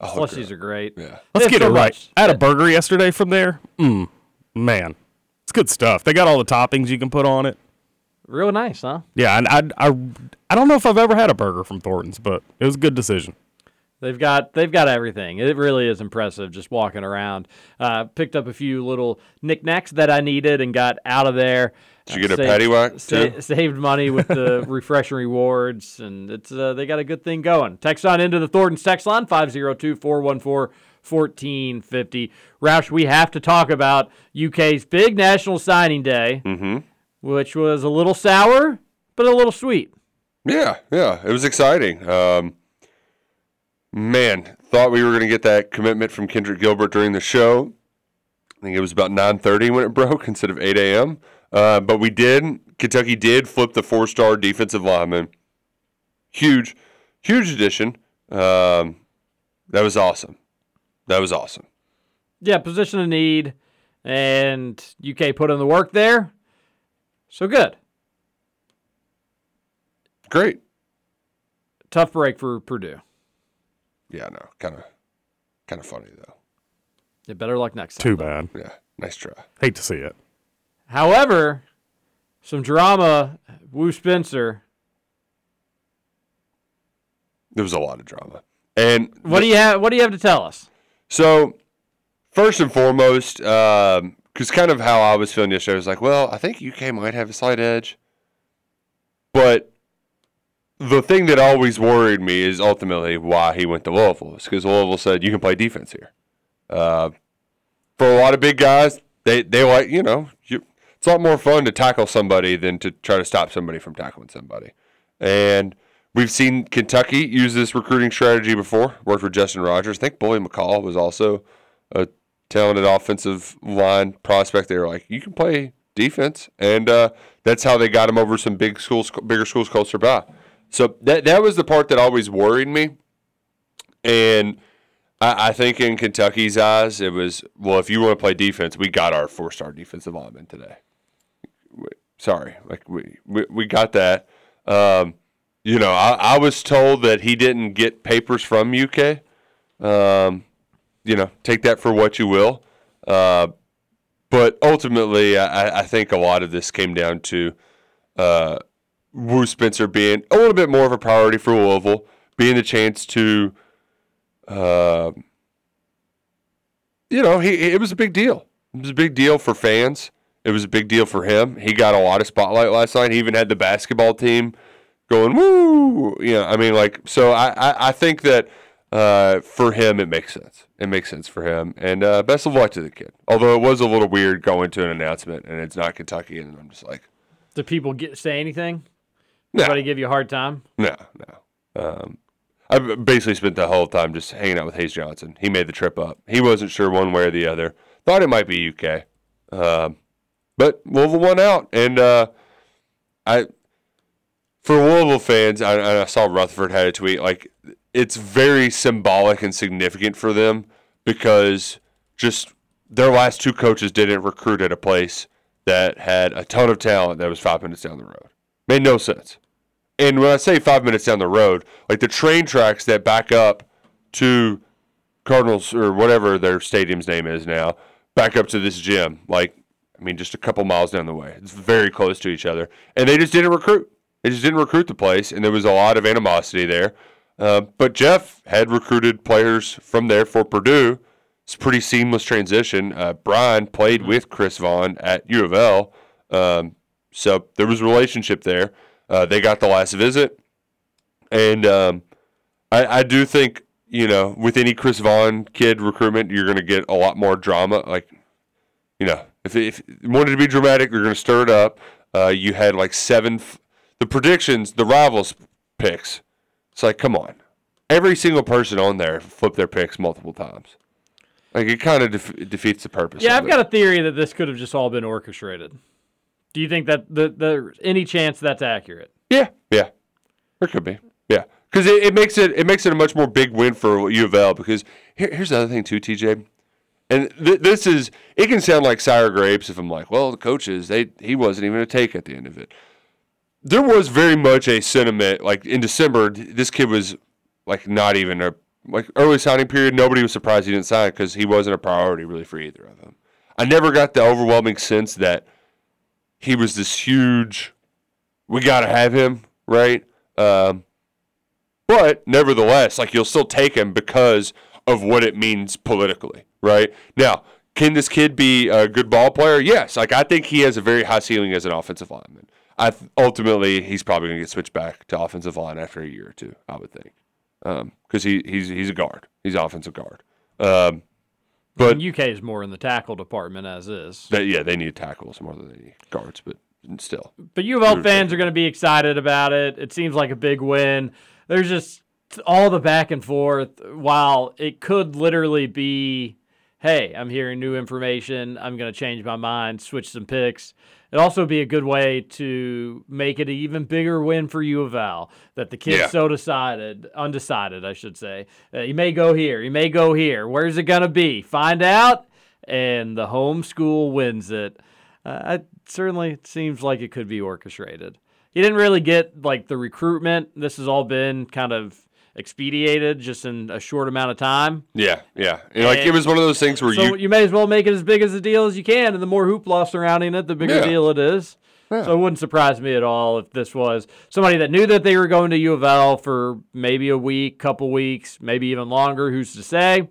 I'll hook Slushies up. are great. Yeah. Let's They get so it right. much. I had a burger yesterday from there. Mm, man, it's good stuff. They got all the toppings you can put on it. Real nice, huh? Yeah, and I, I, I don't know if I've ever had a burger from Thornton's, but it was a good decision. They've got they've got everything. It really is impressive just walking around. Uh, picked up a few little knickknacks that I needed and got out of there. Did you get a patty whack, sa- too? saved money with the refreshing rewards, and it's uh, they got a good thing going. Text on into the Thornton's text line 502-414-1450. Roush, we have to talk about UK's big national signing day, Mm-hmm. which was a little sour but a little sweet. Yeah, yeah, it was exciting. Um, man, thought we were going to get that commitment from Kendrick Gilbert during the show. I think it was about 9:30 when it broke instead of 8 a.m. Uh, but we did. Kentucky did flip the four-star defensive lineman. Huge, huge addition. Um, that was awesome. That was awesome. Yeah, position of need, and UK put in the work there. So good. Great. Tough break for Purdue. Yeah, no, kind of, kind of funny though. Yeah, better luck next time. Too bad. Yeah, nice try. Hate to see it. However, some drama. Woo Spencer. there was a lot of drama. And What do you have? What do you have to tell us? so, first and foremost, um, because kind of how I was feeling yesterday, I was like, well, I think UK might have a slight edge. But the thing that always worried me is ultimately why he went to Louisville. Is because Louisville said you can play defense here. Uh, for a lot of big guys, they they like you know you, it's a lot more fun to tackle somebody than to try to stop somebody from tackling somebody. And we've seen Kentucky use this recruiting strategy before. Worked with Justin Rogers. I think Bully McCall was also a talented offensive line prospect. They were like, you can play defense, and uh, that's how they got him over some big schools, bigger schools closer by. So that that was the part that always worried me, and I, I think in Kentucky's eyes, it was well, if you want to play defense, we got our four-star defensive lineman today. Sorry, like we we, we got that. Um, you know, I, I was told that he didn't get papers from UK. Um, you know, take that for what you will. Uh, but ultimately, I, I think a lot of this came down to uh, Wu Spencer being a little bit more of a priority for Louisville, being the chance to, uh, you know, he it was a big deal. It was a big deal for fans. It was a big deal for him. He got a lot of spotlight last night. He even had the basketball team going woo. You know, I mean, like, so I I, I think that uh, for him it makes sense. It makes sense for him, and uh, best of luck to the kid. Although it was a little weird going to an announcement and it's not Kentucky, and I'm just like, Do people get say anything? No. Anybody give you a hard time? no, no. Um, I basically spent the whole time just hanging out with Hayes Johnson. He made the trip up. He wasn't sure one way or the other. Thought it might be UK, um, but Louisville won out, and uh, I for Louisville fans, I, I saw Rutherford had a tweet like it's very symbolic and significant for them because just their last two coaches didn't recruit at a place that had a ton of talent that was five minutes down the road. Made no sense. And when I say five minutes down the road, like the train tracks that back up to Cardinals or whatever their stadium's name is now, back up to this gym, like I mean, just a couple miles down the way. It's very close to each other, and they just didn't recruit. They just didn't recruit the place, and there was a lot of animosity there. Uh, but Jeff had recruited players from there for Purdue. It's a pretty seamless transition. Uh, Brian played with Chris Vaughn at U of L, um, so there was a relationship there. Uh, they got the last visit, and um, I, I do think you know with any Chris Vaughn kid recruitment, you're going to get a lot more drama. Like you know, if, if you wanted to be dramatic, you're going to stir it up. Uh, you had like seven, f- the predictions, the rivals picks. It's like, come on. Every single person on there flipped their picks multiple times. Like, it kind of def- defeats the purpose. Yeah, I've it. got a theory that this could have just all been orchestrated. Do you think that the the any chance that's accurate? Yeah, yeah, there could be. Yeah, because it, it makes it it makes it a much more big win for U of L. Because here, here's the other thing too, TJ, and th- this is it can sound like sour grapes if I'm like, well, the coaches they he wasn't even a take at the end of it. There was very much a sentiment like in December, this kid was like not even a like early signing period. Nobody was surprised he didn't sign because he wasn't a priority really for either of them. I never got the overwhelming sense that he was this huge we got to have him, right? Um, but nevertheless, like you'll still take him because of what it means politically, right? Now, can this kid be a good ball player? Yes. Like I think he has a very high ceiling as an offensive lineman. I th- ultimately he's probably going to get switched back to offensive line after a year or two. I would think, because he he's he's a guard. He's offensive guard. Um, but And UK is more in the tackle department as is. that, yeah, they need tackles more than they need guards, but still. But U of L fans are going to be excited about it. It seems like a big win. There's just all the back and forth. While it could literally be, hey, I'm hearing new information. I'm going to change my mind, switch some picks. It'd also be a good way to make it an even bigger win for U of L that the kid's Yeah. so decided, undecided, I should say. Uh, he may go here. He may go here. Where's it going to be? Find out, and the home school wins it. Uh, it certainly seems like it could be orchestrated. He didn't really get like the recruitment. This has all been kind of expedited just in a short amount of time. Yeah, yeah. And, like it was one of those things where So you you may as well make it as big as a deal as you can, and the more hoopla surrounding it, the bigger Yeah. deal it is. So it wouldn't surprise me at all if this was somebody that knew that they were going to U of L for maybe a week, couple weeks, maybe even longer. Who's to say?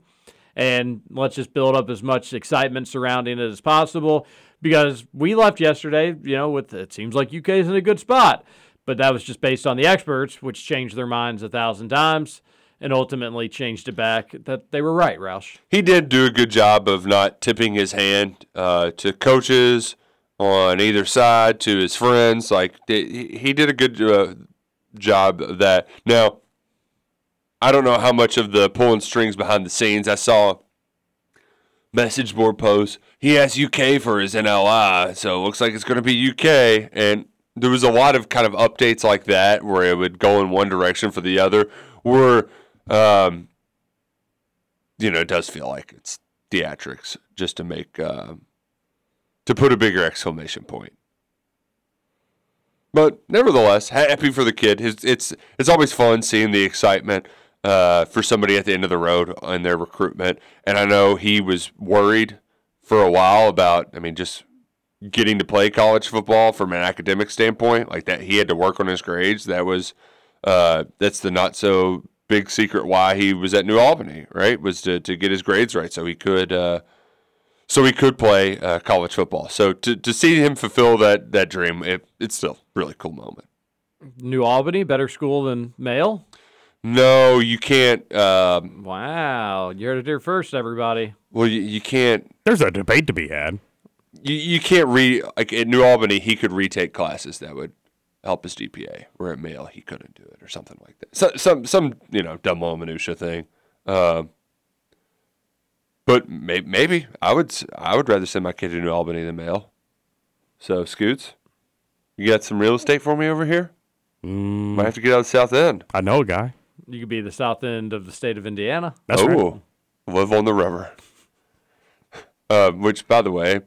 And let's just build up as much excitement surrounding it as possible because we left yesterday, you know, with it seems like UK is in a good spot, but that was just based on the experts, which changed their minds a thousand times and ultimately changed it back that they were right, Roush. He did do a good job of not tipping his hand uh, to coaches on either side, to his friends. Like he did a good uh, job of that. Now, I don't know how much of the pulling strings behind the scenes. I saw message board posts. He has UK for his NLI, so it looks like it's going to be UK. And there was a lot of kind of updates like that where it would go in one direction for the other. Where um, you know, it does feel like it's theatrics just to make uh, to put a bigger exclamation point. But nevertheless, happy for the kid. It's it's, it's always fun seeing the excitement uh, for somebody at the end of the road in their recruitment. And I know he was worried for a while about. I mean, just getting to play college football from an academic standpoint, like that he had to work on his grades. That was uh, that's the not so big secret why he was at New Albany, right? Was to, to get his grades right so he could uh, so he could play uh, college football. So to, to see him fulfill that that dream, it, it's still a really cool moment. New Albany, better school than Male? No, you can't. Um, wow, you heard it here first, everybody. Well, you, you can't. There's a debate to be had. You you can't re like at New Albany. He could retake classes that would help his GPA. Where at Male, he couldn't do it or something like that. So, some some you know dumb little minutia thing. Um, but may, maybe I would s- I would rather send my kid to New Albany than Male. So Scoots, you got some real estate for me over here? Mm, Might have to get out of the South End. I know a guy. You could be the south end of the state of Indiana. That's oh, right. live on the river. Uh, which, by the way,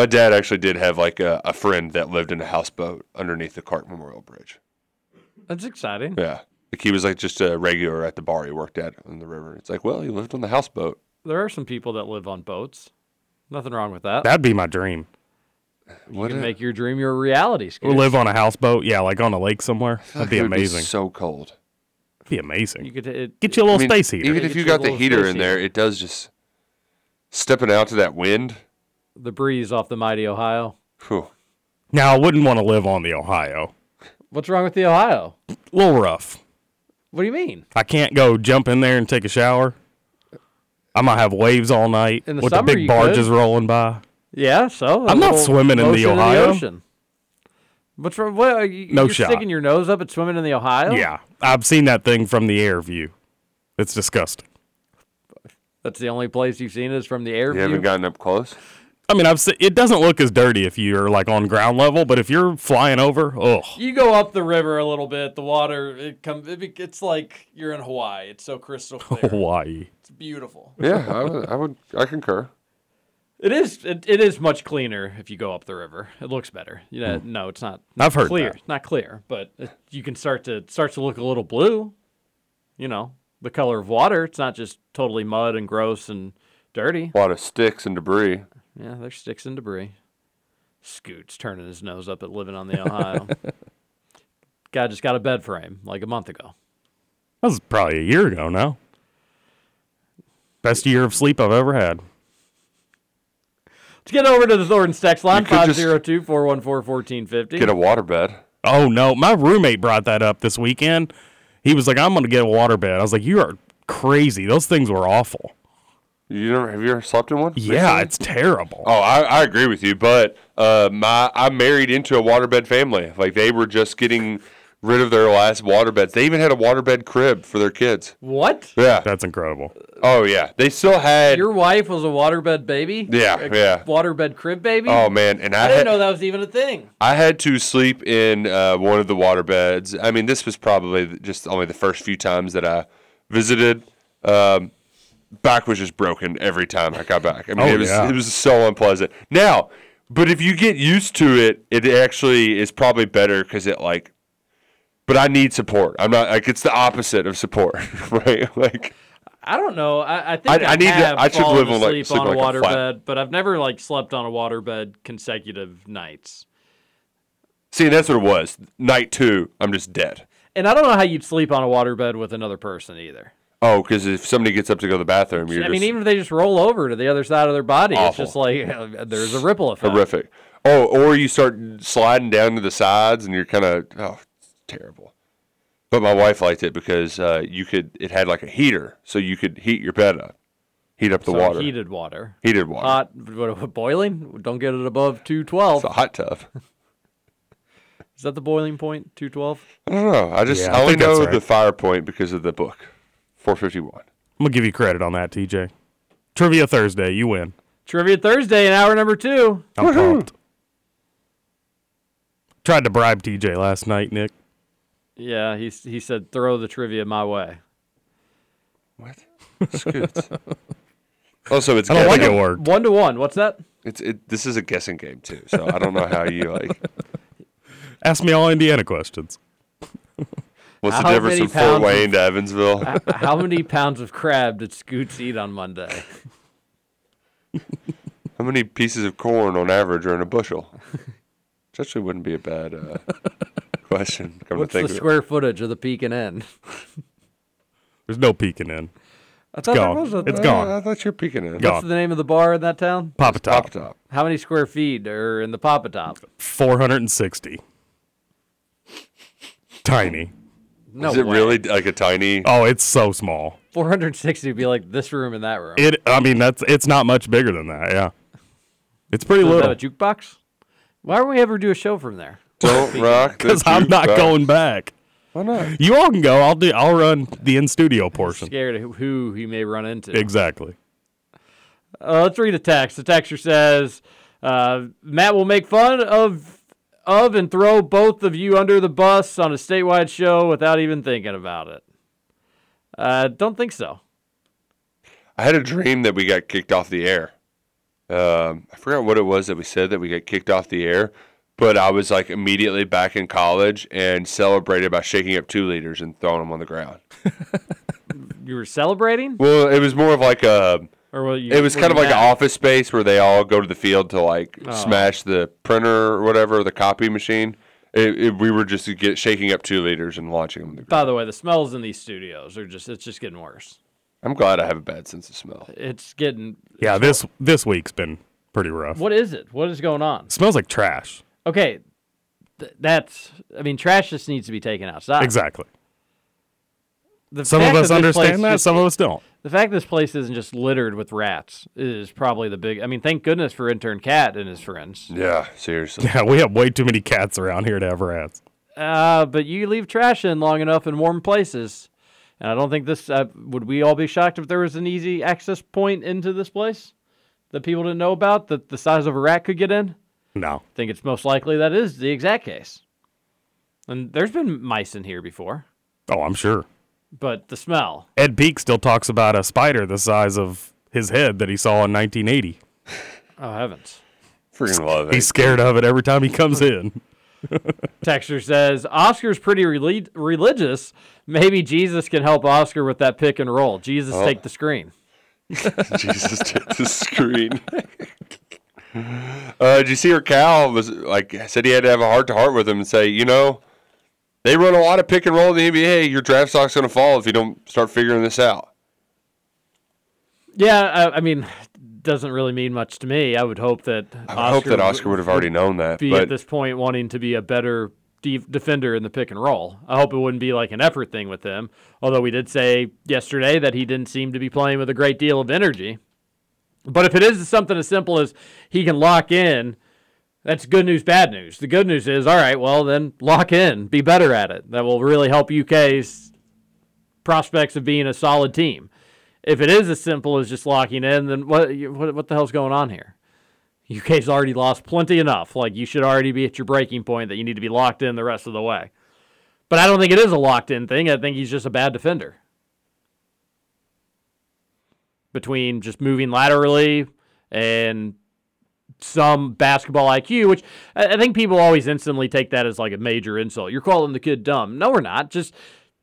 my dad actually did have like a, a friend that lived in a houseboat underneath the Clark Memorial Bridge. That's exciting. Yeah, like he was like just a regular at the bar he worked at on the river. It's like, well, he lived on the houseboat. There are some people that live on boats. Nothing wrong with that. That'd be my dream. you can make your dream your reality. Or Scoots. live on a houseboat, yeah, like on a lake somewhere. That'd be It would amazing. so cold. That'd be amazing. You could it, Get you a little I mean, space heater. Even if get you you a got the little heater space in there, heater. it does just stepping out to that wind. The breeze off the mighty Ohio. Whew. Now I wouldn't want to live on the Ohio. What's wrong with the Ohio? A little rough. What do you mean? I can't go jump in there and take a shower. I might have waves all night In the with summer, the big barges could. rolling by. Yeah, so I'm not swimming in the motion Ohio. ocean. What's wrong? What, are you, No you're shot. sticking your nose up at swimming in the Ohio? Yeah, I've seen that thing from the air view. It's disgusting. That's the only place you've seen is from the air view. You haven't gotten up close. I mean, I've se- it doesn't look as dirty if you're like on ground level, but if you're flying over, oh, You go up the river a little bit, the water it comes. It, it's like you're in Hawaii. It's so crystal clear. Hawaii. It's beautiful. Yeah, I would, I would, I concur. It is. It, it is much cleaner if you go up the river. It looks better. You know, no, it's not. Hmm. I've heard clear. that. It's not clear, but it, you can start to it starts to look a little blue. You know, the color of water. It's not just totally mud and gross and dirty. A lot of sticks and debris. Yeah, there's sticks and debris. Scoots turning his nose up at living on the Ohio. Guy just got a bed frame like a month ago. That was probably a year ago now. Best year of sleep I've ever had. Let's get over to the Thornton text line You 502 414 1450. Get a waterbed. Oh no, my roommate brought that up this weekend. He was like, "I'm gonna get a waterbed." I was like, "You are crazy. Those things were awful." You never have you ever slept in one? Yeah, recently? it's terrible. Oh, I, I agree with you, but uh, my I married into a waterbed family. Like they were just getting rid of their last waterbeds. They even had a waterbed crib for their kids. What? Yeah. That's incredible. Oh yeah. They still had. Your wife was a waterbed baby? Yeah, A yeah. Waterbed crib baby? Oh man, and I, I didn't had, know that was even a thing. I had to sleep in uh, one of the waterbeds. I mean, this was probably just only the first few times that I visited. Um, back was just broken every time I got back. I mean, Oh, it was yeah. it was so unpleasant. Now, but if you get used to it, it actually is probably better because it like. But I need support. I'm not like it's the opposite of support, right? Like I don't know. I, I think I- I, I need to- I should fallen live on, like, sleep on a like a waterbed, but I've never like slept on a waterbed consecutive nights. See, that's what it was. Night two, I'm just dead. And I don't know how you'd sleep on a waterbed with another person either. Oh, because if somebody gets up to go to the bathroom, you're I mean, even if they just roll over to the other side of their body, it's just like there's a ripple effect. horrific. Oh, or you start sliding down to the sides, and you're kind of oh, terrible. But my wife liked it because uh, you could. It had like a heater, so you could heat your bed up, heat up the So water, heated water. heated water. Hot, what, what, boiling? Don't get it above 212. It's a hot tub. Is that the boiling point? 212? I don't know. I just Yeah, I I only think that's know right. the fire point because of the book, 451. I'm gonna give you credit on that, TJ. Trivia Thursday, you win. Trivia Thursday in hour number two. I'm pumped. Tried to bribe TJ last night, Nick. Yeah, he, he said, throw the trivia my way. What? Scoots. also, it's I don't like guessing. it worked. One to one. What's that? It's it. This is a guessing game too, so I don't know how you like. Ask me all Indiana questions. What's the How difference many from Fort pounds Wayne of- to Evansville? How many pounds of crab did Scoots eat on Monday? How many pieces of corn on average are in a bushel? Which actually wouldn't be a bad uh, question. Come What's to the think of square footage of the Pekin Inn? There's no peeking in. I It's thought there gone. was a- It's it. gone. Uh, I thought you were peeking in. Gone. What's the name of the bar in that town? Papa Top. Pop top. How many square feet are in the Papa Top? 460. Tiny. No is it way. really like a tiny? Oh, it's so small. 460 would be like this room and that room. It. I mean, that's. It's not much bigger than that. Yeah. It's pretty Is little. that a jukebox? Why don't we ever do a show from there? Don't rock Because I'm not jukebox. going back. Why not? You all can go. I'll do. I'll run the in studio portion. Scared of who he may run into. Exactly. Uh, let's read a text. The texter says, uh, "Matt will make fun of of and throw both of you under the bus on a statewide show without even thinking about it." Uh, don't think so. I had a dream that we got kicked off the air. Um, I forgot what it was that we said that we got kicked off the air, but I was like immediately back in college and celebrated by shaking up two liters and throwing them on the ground. You were celebrating, Well, it was more of like a. or were you? It was were kind of you like an office space where they all go to the field to like Oh. smash the printer or whatever, the copy machine. It, it, we were just get, shaking up two liters and launching them. the. By the way, the smells in these studios are just—it's just getting worse. I'm glad I have a bad sense of smell. It's getting. Yeah. This this week's been pretty rough. What is it? What is going on? smells like trash. Okay, th- that's. I mean, trash just needs to be taken outside. Exactly. The Some of us that this place understand that. just- Some of us don't. The fact this place isn't just littered with rats is probably the big. I mean, thank goodness for intern Cat and his friends. Yeah, seriously. Yeah, we have way too many cats around here to have rats. Uh, but you leave trash in long enough in warm places, and I don't think this. Uh, would we all be shocked if there was an easy access point into this place that people didn't know about that the size of a rat could get in? No. I think it's most likely that is the exact case. And there's been mice in here before, Oh, I'm sure. But the smell. Ed Peek still talks about a spider the size of his head that he saw in 1980. Oh heavens! Freaking love it. He's scared of it every time he comes in. Texture says Oscar's pretty reli- religious. Maybe Jesus can help Oscar with that pick and roll. Jesus, Oh. take the screen. Jesus take the screen. uh, did you see her Cal was like said he had to have a heart to heart with him and say, you know, they run a lot of pick and roll in the NBA. Your draft stock's going to fall if you don't start figuring this out. Yeah, I, I mean, doesn't really mean much to me. I would hope that I would hope that Oscar would have already known that. be But at this point wanting to be a better de- defender in the pick and roll. I hope it wouldn't be like an effort thing with him. Although we did say yesterday that he didn't seem to be playing with a great deal of energy. But if it is something as simple as he can lock in, that's good news, bad news. The good news is, all right, well, then lock in, be better at it. That will really help UK's prospects of being a solid team. If it is as simple as just locking in, then what, what, what the hell's going on here? UK's already lost plenty enough. Like, you should already be at your breaking point that you need to be locked in the rest of the way. But I don't think it is a locked in thing. I think he's just a bad defender. Between just moving laterally and some basketball IQ, which I think people always instantly take that as like a major insult. You're calling the kid dumb. No, we're not. Just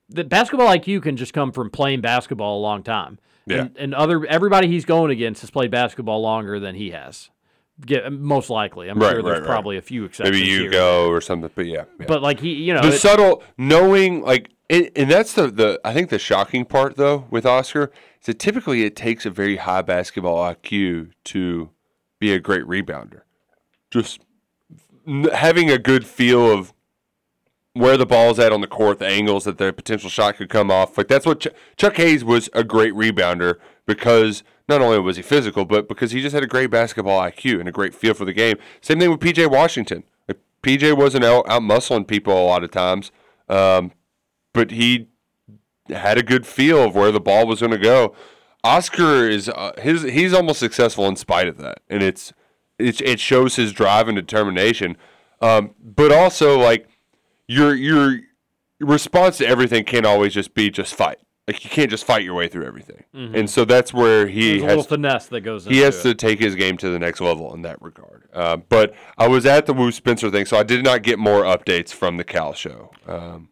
the basketball IQ can just come from playing basketball a long time. Yeah. And, and other everybody he's going against has played basketball longer than he has. Get most likely. I'm Right, sure there's right, right. probably a few exceptions. Maybe you here. go or something, but yeah. yeah. But like he, you know, the it- subtle knowing like and, and that's the the I think the shocking part though with Oscar is that typically it takes a very high basketball IQ to be a great rebounder. Just having a good feel of where the ball's at on the court, the angles that the potential shot could come off. Like that's what Ch- Chuck Hayes was a great rebounder because not only was he physical, but because he just had a great basketball IQ and a great feel for the game. Same thing with PJ Washington. Like, PJ wasn't out, out muscling people a lot of times, um, but he had a good feel of where the ball was going to go. Oscar is uh, his he's almost successful in spite of that, and it's it, it shows his drive and determination. Um, but also like your your response to everything can't always just be just fight. Like you can't just fight your way through everything, Mhm. and so that's where he There's a has little finesse that goes he has it. to take his game to the next level in that regard. Uh, but I was at the Woo Spencer thing, so I did not get more updates from the Cal show. Um,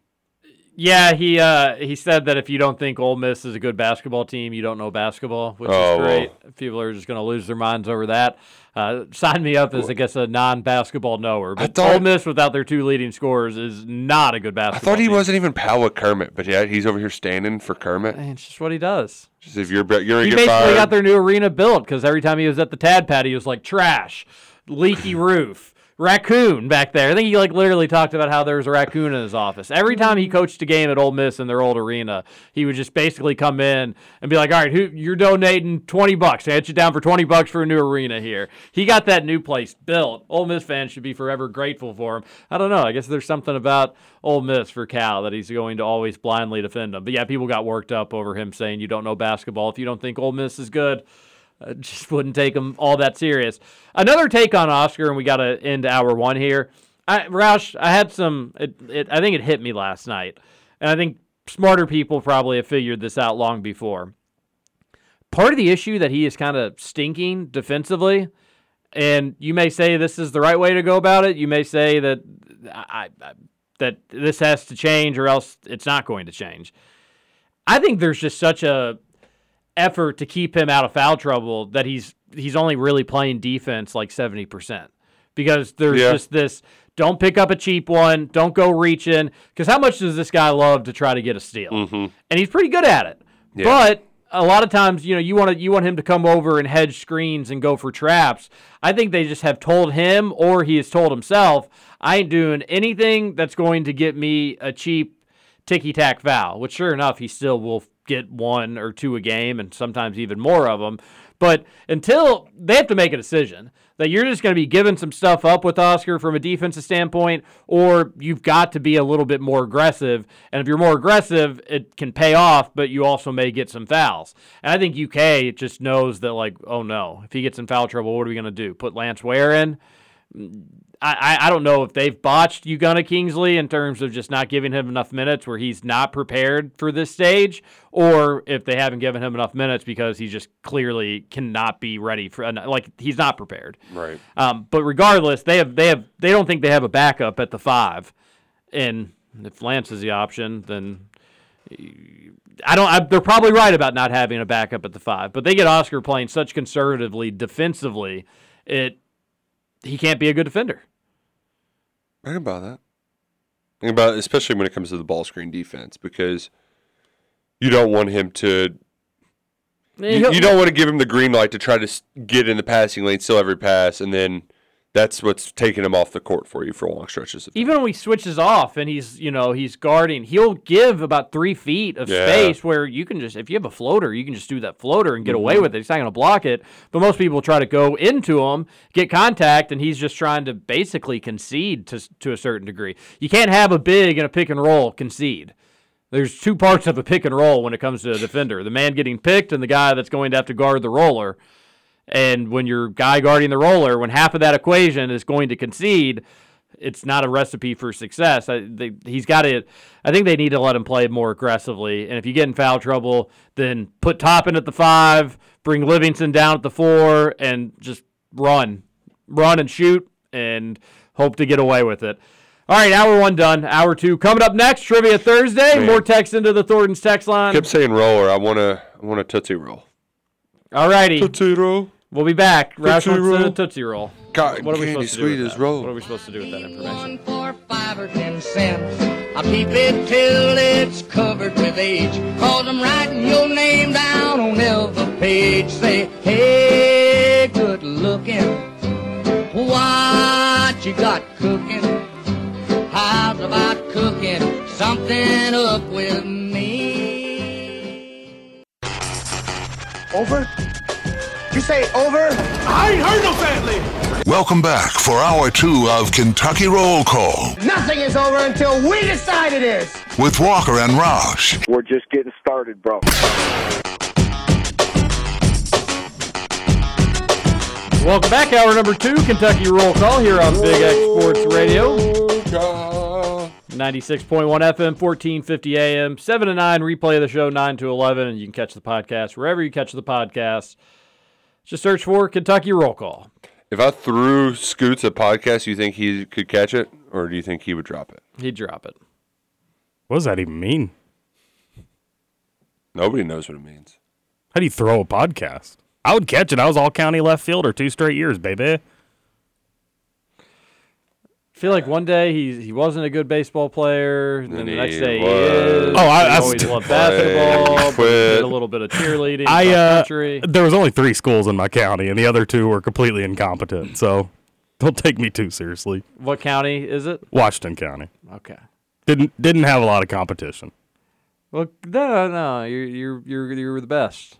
Yeah, he uh, he said that if you don't think Ole Miss is a good basketball team, you don't know basketball, which Oh, is great. People are just going to lose their minds over that. Uh, sign me up as I guess a non-basketball knower. But thought- Ole Miss without their two leading scorers is not a good basketball. I thought he team. wasn't even pal with Kermit, but yeah, he's over here standing for Kermit. It's just what he does. Just if you're you're He basically fired. got their new arena built because every time he was at the Tad Pad, he was like trash, leaky roof, raccoon back there. I think he like literally talked about how there was a raccoon in his office. Every mm-hmm. time he coached a game at Ole Miss in their old arena, he would just basically come in and be like, "All right, who you're donating twenty bucks? I hit you down for twenty bucks for a new arena here." He got that new place built. Ole Miss fans should be forever grateful for him. I don't know. I guess there's something about Ole Miss for Cal that he's going to always blindly defend them. But yeah, people got worked up over him saying you don't know basketball if you don't think Ole Miss is good. I just wouldn't take him all that serious. Another take on Oscar, and we got to end hour one here. I, Roush, I had some. It, it, I think it hit me last night, and I think smarter people probably have figured this out long before. Part of the issue that he is kind of stinking defensively, and you may say this is the right way to go about it. You may say that I, I that this has to change, or else it's not going to change. I think there's just such a effort to keep him out of foul trouble that he's he's only really playing defense like 70% because there's Yeah. just this don't pick up a cheap one, don't go reaching because how much does this guy love to try to get a steal? Mhm. And he's pretty good at it. Yeah. But a lot of times, you know, you want to you want him to come over and hedge screens and go for traps. I think they just have told him or he has told himself, I ain't doing anything that's going to get me a cheap ticky tack foul, which sure enough, he still will get one or two a game and sometimes even more of them. But until they have to make a decision that you're just going to be giving some stuff up with Oscar from a defensive standpoint, or you've got to be a little bit more aggressive. And if you're more aggressive, it can pay off, but you also may get some fouls. And I think UK just knows that, like, oh no, if he gets in foul trouble, what are we going to do? Put Lance Ware in? I, I don't know if they've botched Ugonna Kingsley in terms of just not giving him enough minutes where he's not prepared for this stage, or if they haven't given him enough minutes because he just clearly cannot be ready for like he's not prepared. Right. Um, but regardless, they have they have they don't think they have a backup at the five, and if Lance is the option, then I don't. I, they're probably right about not having a backup at the five, but they get Oscar playing such conservatively defensively, it he can't be a good defender. I can buy that. Think about it, especially when it comes to the ball screen defense because you don't want him to. You, you don't want to give him the green light to try to get in the passing lane, steal every pass, and then that's what's taking him off the court for you for long stretches. Of Even when he switches off and he's you know he's guarding, he'll give about three feet of Yeah. space where you can just if you have a floater, you can just do that floater and get away Mhm. with it. He's not going to block it, but most people try to go into him, get contact, and he's just trying to basically concede to to a certain degree. You can't have a big and a pick and roll concede. There's two parts of a pick and roll when it comes to a defender: the man getting picked and the guy that's going to have to guard the roller. And when your guy guarding the roller, when half of that equation is going to concede, it's not a recipe for success. I, they, he's got to. I think they need to let him play more aggressively. And if you get in foul trouble, then put Toppin at the five, bring Livingston down at the four, and just run, run and shoot, and hope to get away with it. All right, hour one done. Hour two coming up next. Trivia Thursday. Man. More text into the Thornton's text line. kept saying roller. I want to. I want a tootsie roll. All righty. Tootsie roll. We'll be back. Roush Tootsie wants Roll. Tootsie Roll. Cotton what are we candy supposed to do with sweet as that? roll. What are we supposed to do with that information? for five or ten cents. I'll keep it till it's covered with age. Cause I'm writing your name down on every page. Say, hey, good looking. What you got cooking? How's about cooking something up with me? Over? You say over? I ain't heard no family. Welcome back for hour two of Kentucky Roll Call Nothing is over until we decide it is. with Walker and Roush. We're just getting started, bro. Welcome back. Hour number two, Kentucky Roll Call here on Big X Sports Radio. 96.1 FM, 1450 AM, 7 to 9. Replay of the show, 9 to 11. And you can catch the podcast wherever you catch the podcast. Just search for Kentucky Roll Call. If I threw Scoots a podcast, you think he could catch it, or do you think he would drop it? He'd drop it. What does that even mean? Nobody knows what it means. How do you throw a podcast? I would catch it. I was all county left fielder two straight years, baby. I feel like one day he he wasn't a good baseball player, and then the next day he was. is. Oh, I- He I always loved basketball. Quit. did a little bit of cheerleading. I uh, there was only three schools in my county, and the other two were completely incompetent. So don't take me too seriously. What county is it? Washington County Okay. didn't didn't have a lot of competition Well, no, no, you're you're you're you're the best.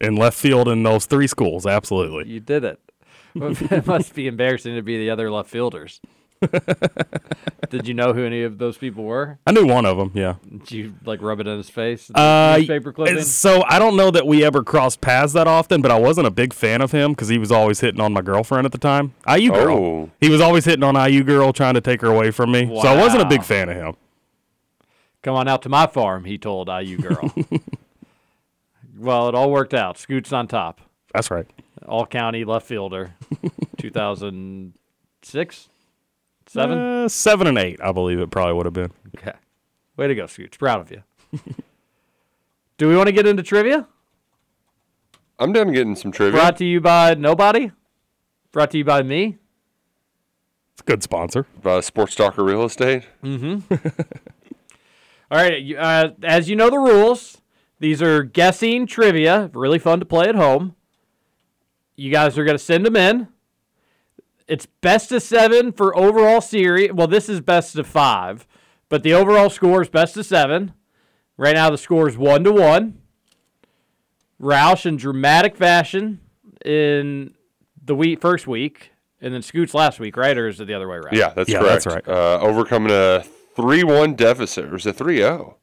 in left field in those three schools. Absolutely. You did it. It must be embarrassing to be the other left fielders. did you know who any of those people were? I knew one of them. Yeah. Did you like rub it in his face? The Uh, newspaper clipping. so I don't know that we ever crossed paths that often, but I wasn't a big fan of him because he was always hitting on my girlfriend at the time. IU girl. Oh. He was always hitting on IU girl, trying to take her away from me. So I wasn't a big fan of him. Come on out to my farm, he told IU girl. well, it all worked out. Scoots on top. That's right. All county left fielder. 2006? Seven? Uh, seven and eight, I believe it probably would have been. Okay. Way to go, Scoots. Proud of you. Do we want to get into trivia? I'm done getting some trivia. Brought to you by nobody? Brought to you by me? It's a good sponsor. By Sports Talker Real Estate. All right. you- Uh, as you know the rules, these are guessing trivia. Really fun to play at home. You guys are going to send them in. It's best of seven for overall series. Well, this is best of five, but the overall score is best of seven. Right now, the score is one to one. Roush in dramatic fashion in the week, first week, and then Scoots last week, right? Or is it the other way around? Yeah, that's Yeah, correct. that's right. Uh, overcoming a 3 1 deficit. Or was it 3 0?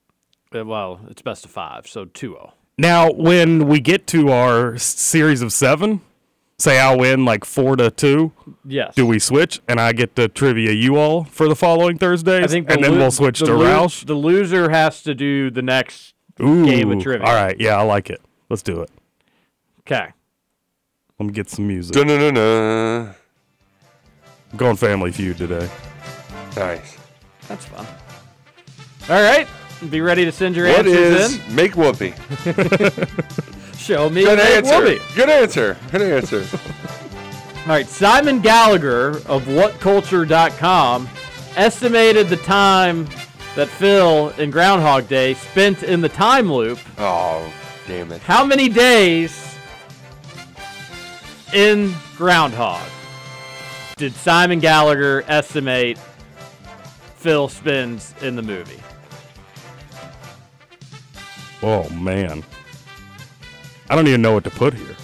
Uh, Well, it's best of five, so oh. 2 0. Now, when we get to our series of seven, say I win like four to two, Yes. do we switch and I get to trivia you all for the following Thursdays? I think the and then lo- we'll switch the to lo- Roush. The loser has to do the next Ooh, game of trivia. All right, yeah, I like it. Let's do it. Okay. Let me get some music. Dun dun dun dun. I'm going Family Feud today. Nice. That's fun. All right. Be ready to send your What answers is Make Whoopi? in. Show me Good answer. Whoopi. Good answer. Good answer. All right. Simon Gallagher of WhatCulture.com estimated the time that Phil in Groundhog Day spent in the time loop. oh, damn it. How many days in Groundhog did Simon Gallagher estimate Phil spends in the movie? Oh man, I don't even know what to put here.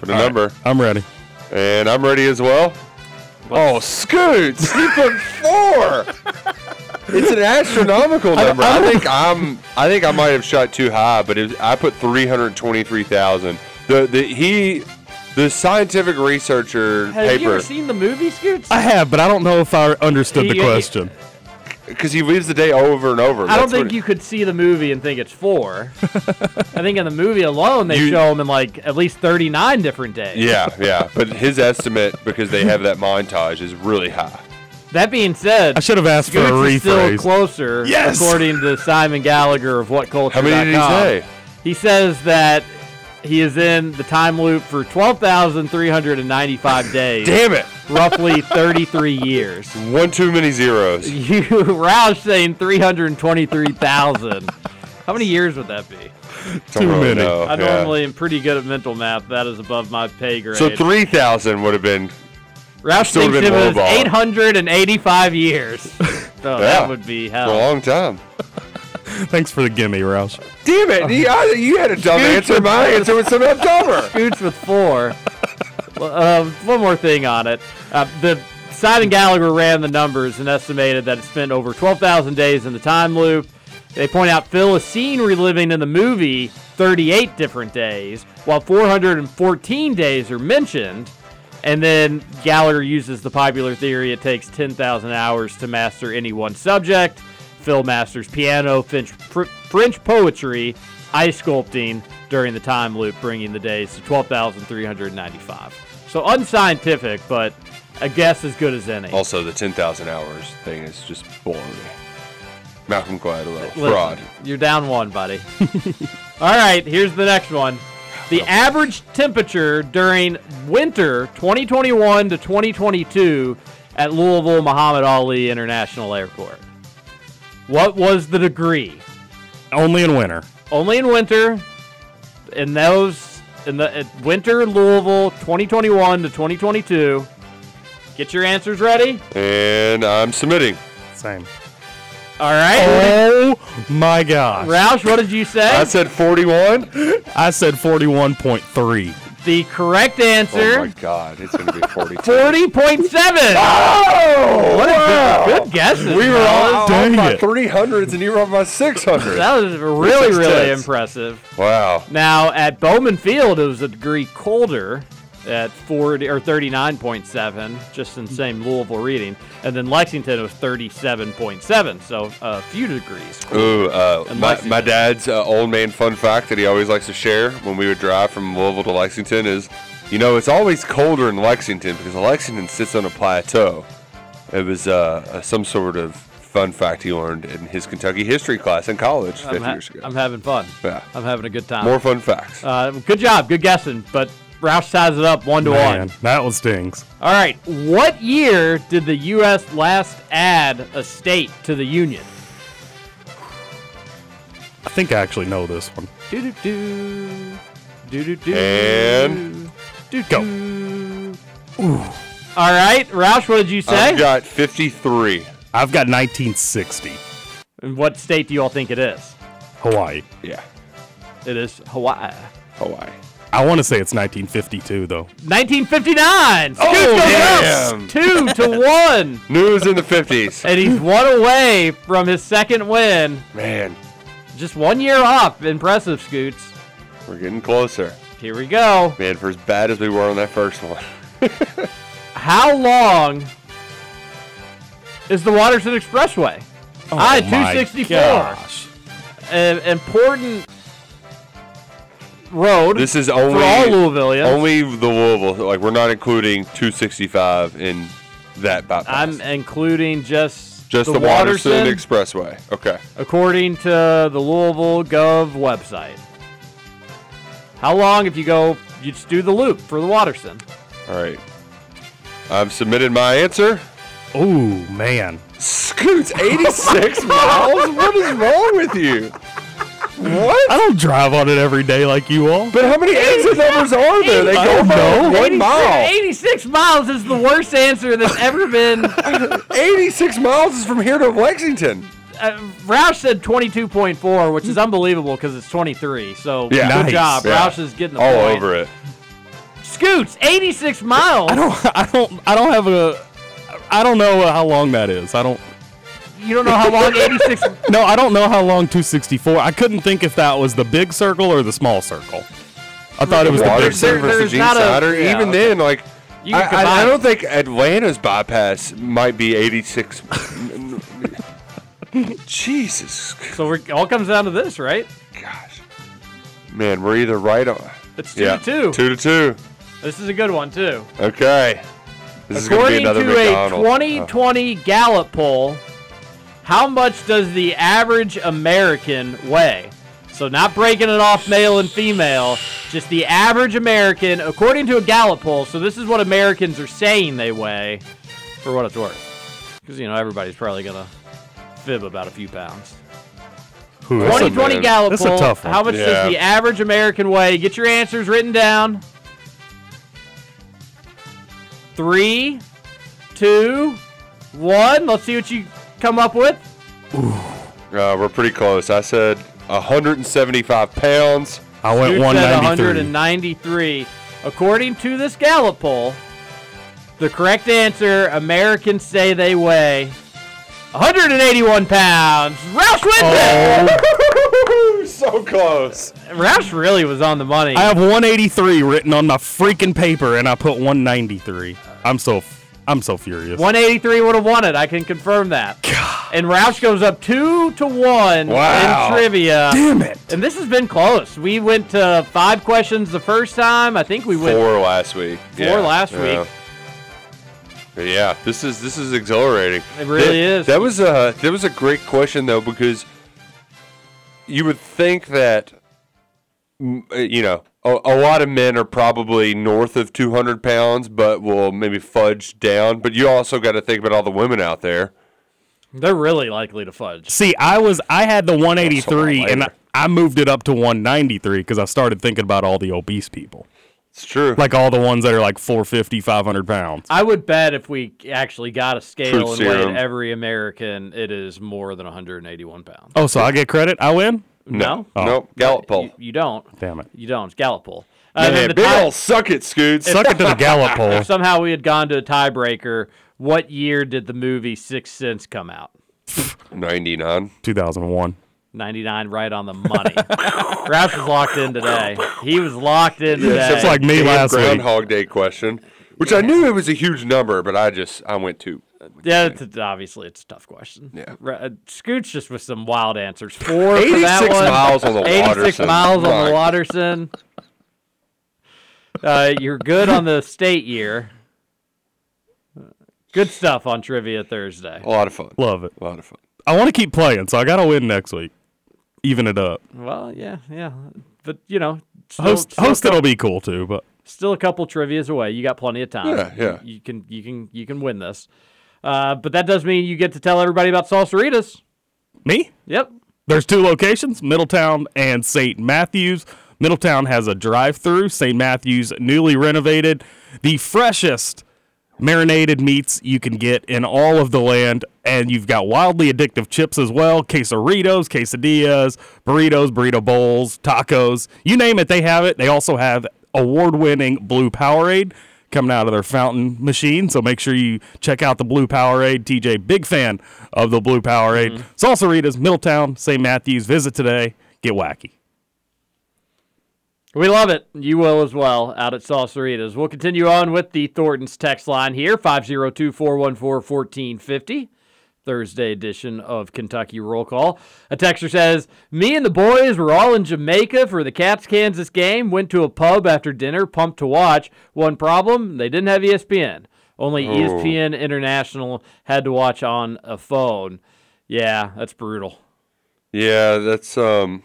Put a number. I'm ready. And I'm ready as well. Oh, Scoots! He put four. it's an astronomical number. I, think I'm. I think I might have shot too high, but it I put three hundred twenty-three thousand. The the he, the scientific researcher Have you paper, ever seen the movie, Scoots? I have, but I don't know if I understood the He- question. Because he leaves the day over and over. I don't That's think it- you could see the movie and think it's four. I think in the movie alone they You- show him in like at least 39 different days. Yeah, yeah. But his estimate, because they have that montage, is really high. That being said, I should have asked for a Scoots is still rephrase. closer, Yes! according to Simon Gallagher of What Culture. How many did he say? He says that He is in the time loop for 12,395 days. Damn it! Roughly 33 years. One too many zeros. You, Roush saying 323,000. How many years would that be? Don't really know, I yeah. normally am pretty good at mental math. That is above my pay grade. So three thousand would have been. Roush still thinks been it was lowball. 885 years. So that would be It's a long time. Thanks for the gimme, Roush. Damn it! You, I- you had a dumb answer. My answer was something dumber. Scoots with four. Uh, one more thing on it. Uh, the Simon Gallagher ran the numbers and estimated that it spent over 12,000 days in the time loop. They point out Phil is seen reliving in the movie 38 different days, while 414 days are mentioned. And then Gallagher uses the popular theory it takes 10,000 hours to master any one subject. Phil masters piano, French, fr- French poetry, ice sculpting during the time loop, bringing the days to 12,395. So unscientific, but a guess as good as any. Also, the ten thousand hours thing is just boring. Malcolm Gladwell, fraud. You're down one, buddy. All right, here's the next one. The oh. average temperature during winter 2021 to 2022 at Louisville Muhammad Ali International Airport. What was the degree? Only in winter. Only in winter. In those, in the at winter Louisville 2021 to 2022. Get your answers ready. And I'm submitting. Same. All right. Oh my gosh. Roush, what did you say? I said 41. I said 41.3. The correct answer. Oh my god, it's gonna be 42. Forty point seven. Oh, what a good, good guesses. We were all fellas. off by it. 300s and you were off by 600. That was really, really tenths. impressive. Wow. Now at Bowman Field, it was a degree colder at 40 or 39.7, just in the same Louisville reading, and then Lexington was 37.7, so a few degrees. Ooh, uh, my, my dad's uh, old man fun fact that he always likes to share when we would drive from Louisville to Lexington is, you know, it's always colder in Lexington because Lexington sits on a plateau. It was uh, uh, some sort of fun fact he learned in his Kentucky history class in college 50 I'm, ha- years ago. I'm having fun. Yeah. I'm having a good time. More fun facts. Uh, good job, good guessing, but Roush ties it up one to Man, one. that one stings. All right, what year did the U.S. last add a state to the Union? I think I actually know this one. Do do do do do do. And do, go. All right, Roush, what did you say? I've got 53. I've got 1960. And what state do you all think it is? Hawaii. Yeah, It is Hawaii. Hawaii. I want to say it's 1952 though. 1959. Scoot Oh, goes damn. up two to one, News in the 50s. and he's one away from his second win. Man, Just one year off. Impressive, Scoots. we're getting closer. Here we go. Man, for as bad as we were on that first one. How long is the Watterson Expressway? I Oh my 264. gosh. An important road This is only for only all Louisvillians. only the Louisville. Like we're not including 265 in that bypass. I'm including just Just the, Watterson Expressway. Okay. according to the Louisville Gov website. How long if you go? You just do the loop for the Watterson. All right. I've submitted my answer. Oh man. Scoots 86 miles. What is wrong with you? What? I don't drive on it every day like you all. But how many exit numbers are there? They I go don't by know. one 86 mile. 86 miles is the worst answer that's ever been. 86 miles is from here to Lexington. Uh, Roush said 22.4, which is unbelievable because it's 23. So Yeah. good Nice. job. Yeah. Roush is getting the All point. over it. Scoots, 86 miles. I don't I don't I don't have a I don't know how long that is. I don't You don't know how long 86. No, I don't know how long 264. I couldn't think if that was the big circle or the small circle. I thought it was the big circle. There- versus there's Gene not a- Snyder. yeah, Even okay. then, like, You I, can I, I combine- don't think Atlanta's bypass might be 86. Jesus. so we're, all comes down to this, right? Gosh. Man, we're either right on. It's two yeah. to two. Two to two. This is a good one too. Okay. This is going to be According another to a McDonald's. 2020 Gallup poll, how much does the average American weigh? So not breaking it off male and female, just the average American, according to a Gallup poll. So this is what Americans are saying they weigh, for what it's worth. Because you know everybody's probably gonna fib about a few pounds. Who is it? 2020 man. Gallup That's a poll. tough one. How much Yeah. does the average American weigh? Get your answers written down. Three, two, one. Let's see what you come up with. Uh, we're pretty close. I said 175 pounds. I went Scoot said 193. 193. According to this Gallup poll, the correct answer Americans say they weigh 181 pounds. Roush wins it. so close. Roush really was on the money. I have 183 written on my freaking paper, and I put 193. I'm so I'm so furious. 183 would have won it. I can confirm that. God. And Roush goes up two to one Wow. in trivia. Damn it! And this has been close. We went to five questions the first time. I think we went Four last week. Four last yeah. week. Yeah, this is this is exhilarating. It really That- is. That was a that was a great question though because you would think that mm, uh, you know a, a lot of men are probably north of 200 pounds, but will maybe fudge down. But you also got to think about all the women out there. They're really likely to fudge. See, I was I had the 183, and I. I moved it up to 193 because I started thinking about all the obese people, It's true. like all the ones that are like 450, 500 pounds. I would bet if we actually got a scale Truth and weighed every American, it is more than 181 pounds. Oh, so I get credit? I win? No, Oh. Nope. Gallup poll. you, you don't. Damn it! You don't. It's Gallup poll. Uh, and Man, then the big tie- ol' suck it, Scoots. Suck it to the Gallup poll. if somehow we had gone to a tiebreaker, what year did the movie Sixth Sense come out? 99. 2001. 99, right on the money. Roush was locked in today. He was locked in today. It's like me Damn last week. Groundhog Day question, which I knew it was a huge number, but I just I went to yeah, it's, obviously it's a tough question. Yeah. Ra- uh, Scoots just with some wild answers. Four for that 86 one. miles on the 86 Watterson. miles on the Watterson. Uh, you're good on the state year. Good stuff on Trivia Thursday. a lot of fun. Love it. A lot of fun. I want to keep playing, so I got to win next week. Even it up. Well, yeah, yeah. But, you know, still, Host, still, host a, it'll be cool too, but still a couple trivias away. You got plenty of time. Yeah, yeah. You, you can you can you can win this. Uh, but that does mean you get to tell everybody about Salsaritas. me? Yep. There's two locations, Middletown and St. Matthews. Middletown has a drive-through. St. Matthews newly renovated, the freshest marinated meats you can get in all of the land, and you've got wildly addictive chips as well: quesaritos, quesadillas, burritos, burrito bowls, tacos. You name it, they have it. They also have award-winning Blue Powerade coming out of their fountain machine. So make sure you check out the Blue Powerade. TJ, big fan of the Blue Powerade. Mm-hmm. Salsaritas, Middletown, St. Matthews. Visit today. Get wacky. We love it. You will as well out at Salsaritas. We'll continue on with the Thornton's text line here 502 414 1450. Thursday edition of Kentucky Roll Call. A texter says, Me and the boys were all in Jamaica for the Cats Kansas game. Went to a pub after dinner, pumped to watch. One problem, they didn't have ESPN. Only E ESPN International had to watch on a phone. Yeah, that's brutal. Yeah, that's um,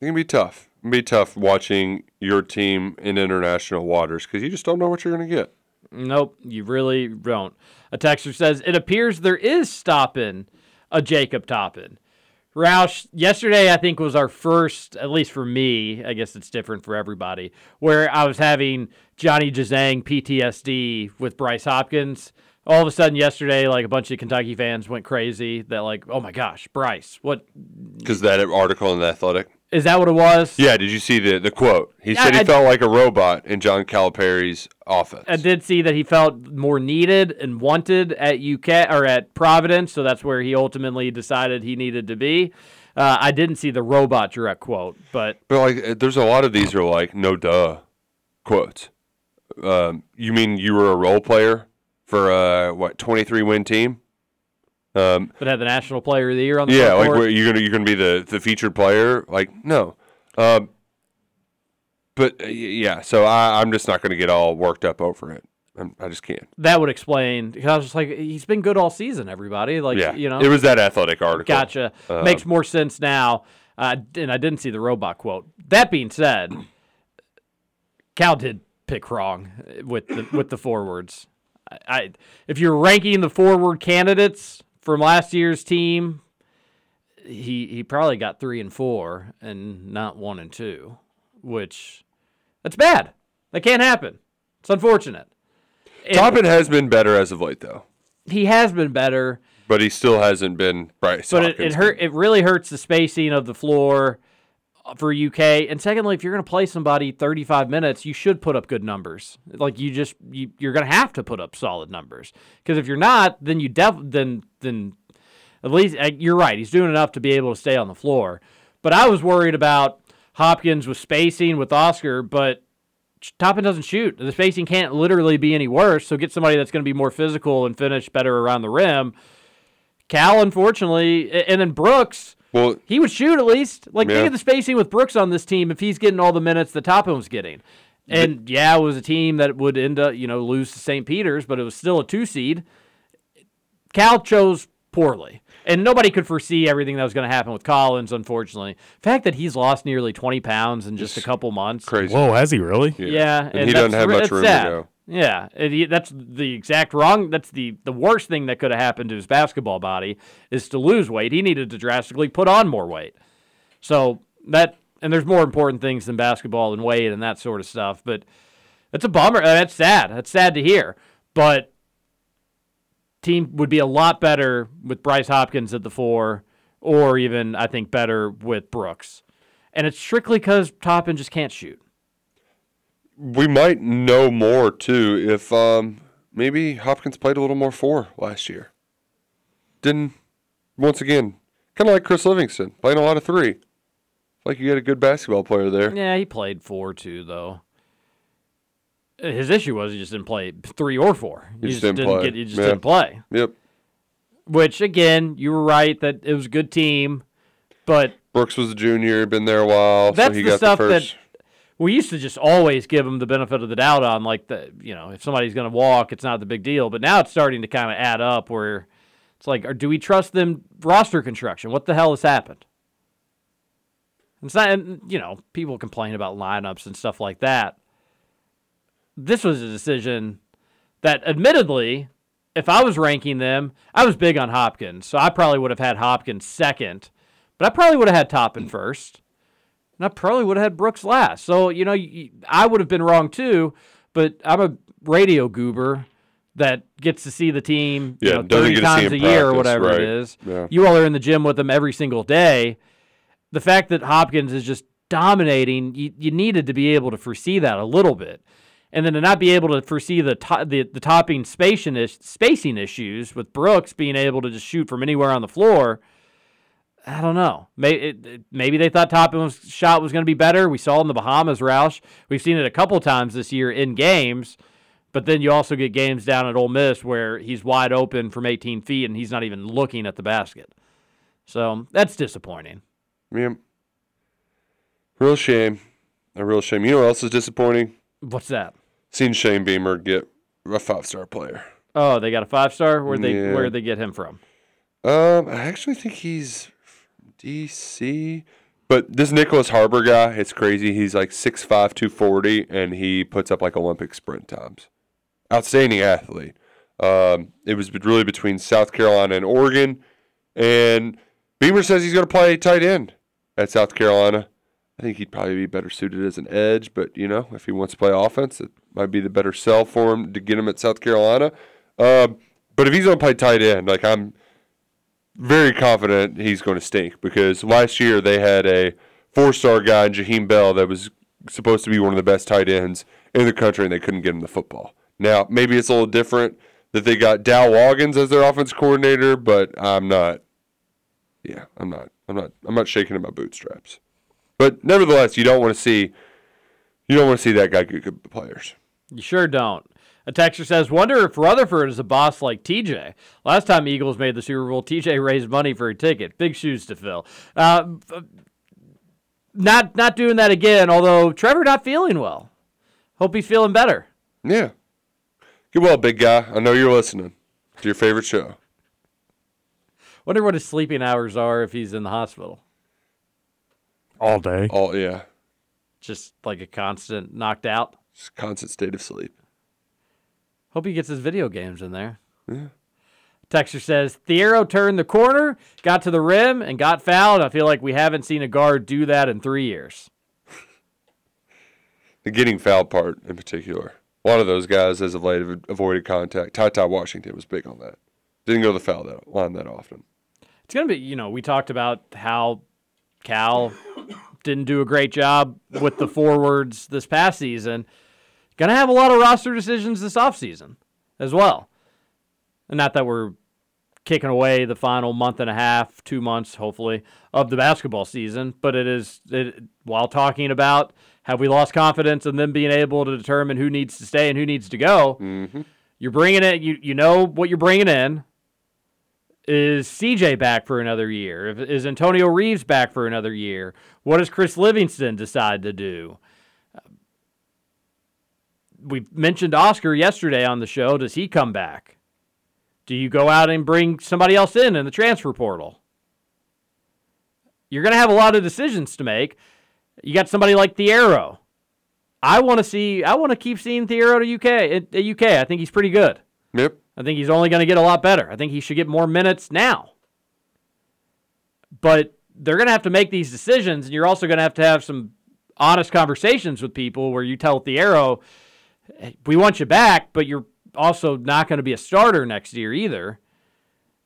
it can be tough. It can be tough watching your team in international waters because you just don't know what you're gonna get. Nope, you really don't. A texter says it appears there is stopping a Jacob Toppin. Roush, yesterday I think was our first, at least for me, I guess it's different for everybody, where I was having Johnny Juzang PTSD with Bryce Hopkins. All of a sudden yesterday, like a bunch of Kentucky fans went crazy that like, oh my gosh, Bryce, what Because that article in the Athletic. Is that what it was? Yeah, did you see the the quote? He said he I- felt like a robot in John Calipari's offense. I did see that he felt more needed and wanted at UK or at Providence, so that's where he ultimately decided he needed to be. Uh, I didn't see the robot direct quote, but But like, uh, there's a lot of these are like no duh quotes. Um, you mean you were a role player for a what 23 win team? Um, but had the National Player of the Year on the yeah, like where you're gonna you're gonna be the the featured player? Like no. Um, but uh, yeah, so I, I'm just not gonna get all worked up over it. I'm, I just can't. that would explain because I was just like, he's been good all season. Everybody, like, yeah, you know, it was that athletic article. Gotcha. Uh, Makes more sense now. Uh, and I didn't see the robot quote. That being said, Cal did pick wrong with the with the forwards. I, I if you're ranking the forward candidates from last year's team, he he probably got three and four and not one and two, which that's bad. That can't happen. It's unfortunate. And Toppin has been better as of late, though, he has been better, but he still hasn't been Bryce. but it, it hurt. It really hurts the spacing of the floor for UK. And secondly, if you're going to play somebody 35 minutes, you should put up good numbers. Like you just you, you're going to have to put up solid numbers because if you're not, then you def then then at least uh, you're right. He's doing enough to be able to stay on the floor. But I was worried about Hopkins with spacing with Oscar, but Toppin doesn't shoot. The spacing can't literally be any worse. So get somebody that's going to be more physical and finish better around the rim. Cal, unfortunately, and then Brooks, Well, he would shoot at least. Like Yeah. think of the spacing with Brooks on this team if he's getting all the minutes that Toppin was getting. And yeah, it was a team that would end up, you know, lose to St. Peter's, but it was still a two seed. Cal chose poorly. And nobody could foresee everything that was going to happen with Collins, unfortunately. The fact that he's lost nearly 20 pounds in just a couple months. crazy. Whoa, has he really? Yeah, And he doesn't have much that's room to go. Yeah, he, that's the exact wrong. That's the the worst thing that could have happened to his basketball body is to lose weight. He needed to drastically put on more weight. So that and there's more important things than basketball and weight and that sort of stuff. But that's a bummer. That's sad. That's sad to hear. But team would be a lot better with Bryce Hopkins at the four, or even I think better with Brooks. And it's strictly because Toppin just can't shoot. We might know more too if um, maybe Hopkins played a little more four last year. Didn't once again kind of like Chris Livingston playing a lot of three. Like you had a good basketball player there. Yeah, he played four too, though. His issue was he just didn't play three or four. He just didn't play. get. He just Yeah. didn't play. Yep. Which again, you were right that it was a good team, but Brooks was a junior, been there a while, that's so he the got stuff the that. We used to just always give them the benefit of the doubt on. Like the you know, if somebody's going to walk, it's not the big deal. But now it's starting to kind of add up where it's like, or do we trust them roster construction? What the hell has happened? It's not, and, you know, people complain about lineups and stuff like that. This was a decision that, admittedly, if I was ranking them, I was big on Hopkins, so I probably would have had Hopkins second, but I probably would have had Toppin first, and I probably would have had Brooks last. So you know, I would have been wrong too, but I'm a radio goober that gets to see the team, you Yeah, know, doesn't 30 get to see times a him year or whatever right. it is. Yeah. You all are in the gym with them every single day. The fact that Hopkins is just dominating, you, you needed to be able to foresee that a little bit. And then to not be able to foresee the to- the, the topping spacing, is- spacing issues with Brooks being able to just shoot from anywhere on the floor, I don't know. Maybe, maybe they thought Toppin's shot was going to be better. We saw in the Bahamas, Roush. We've seen it a couple times this year in games. But then you also get games down at Ole Miss where he's wide open from 18 feet and he's not even looking at the basket. So that's disappointing. Yeah. Real shame. A real shame. You know what else is disappointing? What's that? Seen Shane Beamer get a five star player. Oh, they got a five star. Where they Yeah. where they get him from? Um, I actually think he's DC. But this Nyckoles Harbor guy, it's crazy. He's like 6'5", 240, and he puts up like Olympic sprint times. Outstanding athlete. Um, it was really between South Carolina and Oregon, and Beamer says he's going to play tight end at South Carolina. I think he'd probably be better suited as an edge, but you know, if he wants to play offense, it might be the better sell for him to get him at South Carolina. Um, but if he's going to play tight end, like I'm very confident he's going to stink because last year they had a four-star guy in Jaheim Bell that was supposed to be one of the best tight ends in the country, and they couldn't get him the football. Now maybe it's a little different that they got Dowell Loggins as their offense coordinator, but I'm not. Yeah, I'm not. I'm not. I'm not shaking in my bootstraps. But nevertheless, you don't want to see. You don't want to see that guy get good players. You sure don't. A texter says, "Wonder if Rutherford is a boss like TJ. Last time Eagles made the Super Bowl, TJ raised money for a ticket. Big shoes to fill. Uh, not not doing that again. Although Trevor not feeling well. Hope he's feeling better. Yeah. Get well, big guy. I know you're listening. to your favorite show. Wonder what his sleeping hours are if he's in the hospital. All day. All yeah. Just like a constant knocked out. Just constant state of sleep. Hope he gets his video games in there. Yeah. Texter says Thiero turned the corner, got to the rim, and got fouled. I feel like we haven't seen a guard do that in three years. The getting fouled part in particular. A lot of those guys, as of late, have avoided contact. Ty Ty Washington was big on that. Didn't go to the foul that, line that often. It's gonna be, you know, we talked about how Cal didn't do a great job with the forwards this past season. Gonna have a lot of roster decisions this offseason as well. And not that we're kicking away the final month and a half, two months, hopefully, of the basketball season, but it is it, while talking about have we lost confidence in them being able to determine who needs to stay and who needs to go. Mm-hmm. You're bringing it. You you know what you're bringing in. Is CJ back for another year? Is Antonio Reeves back for another year? What does Chris Livingston decide to do? We mentioned Oscar yesterday on the show. Does he come back? Do you go out and bring somebody else in in the transfer portal? You're going to have a lot of decisions to make. You got somebody like Thiero. I want to see. I want to keep seeing Thiero to UK at, UK. I think he's pretty good. Yep. I think he's only going to get a lot better. I think he should get more minutes now. But they're going to have to make these decisions, and you're also going to have to have some honest conversations with people where you tell Thiero, "Hey, we want you back, but you're also not going to be a starter next year either.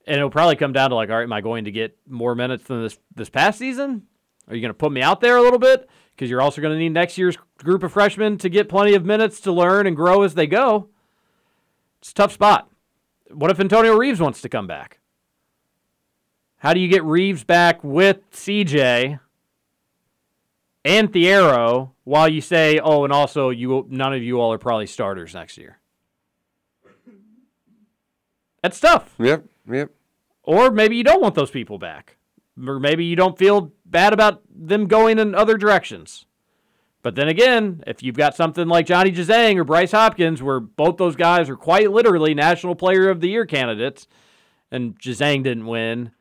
And it'll probably come down to like, all right, am I going to get more minutes than this this past season? Are you going to put me out there a little bit? Because you're also going to need next year's group of freshmen to get plenty of minutes to learn and grow as they go. It's a tough spot. What if Antonio Reeves wants to come back? How do you get Reeves back with CJ and Thiero while you say, oh, and also you none of you all are probably starters next year? That's tough. Yep. Yep. Or maybe you don't want those people back. Or maybe you don't feel bad about them going in other directions. But then again, if you've got something like Johnny Juzang or Bryce Hopkins, where both those guys are quite literally National Player of the Year candidates, and Juzang didn't win,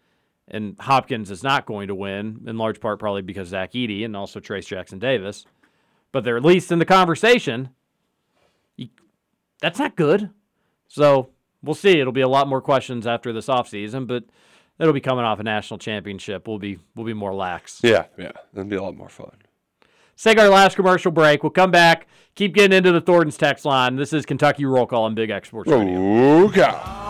and Hopkins is not going to win, in large part probably because Zach Edey and also Trayce Jackson Davis, but they're at least in the conversation. That's not good. So we'll see. It'll be a lot more questions after this offseason, but it'll be coming off a national championship. We'll be we'll be more lax. Yeah. Yeah. It'll be a lot more fun. Let's take our last commercial break. We'll come back. Keep getting into the Thornton's text line. This is Kentucky Roll Call on Big X Sports Radio. Oh, okay. All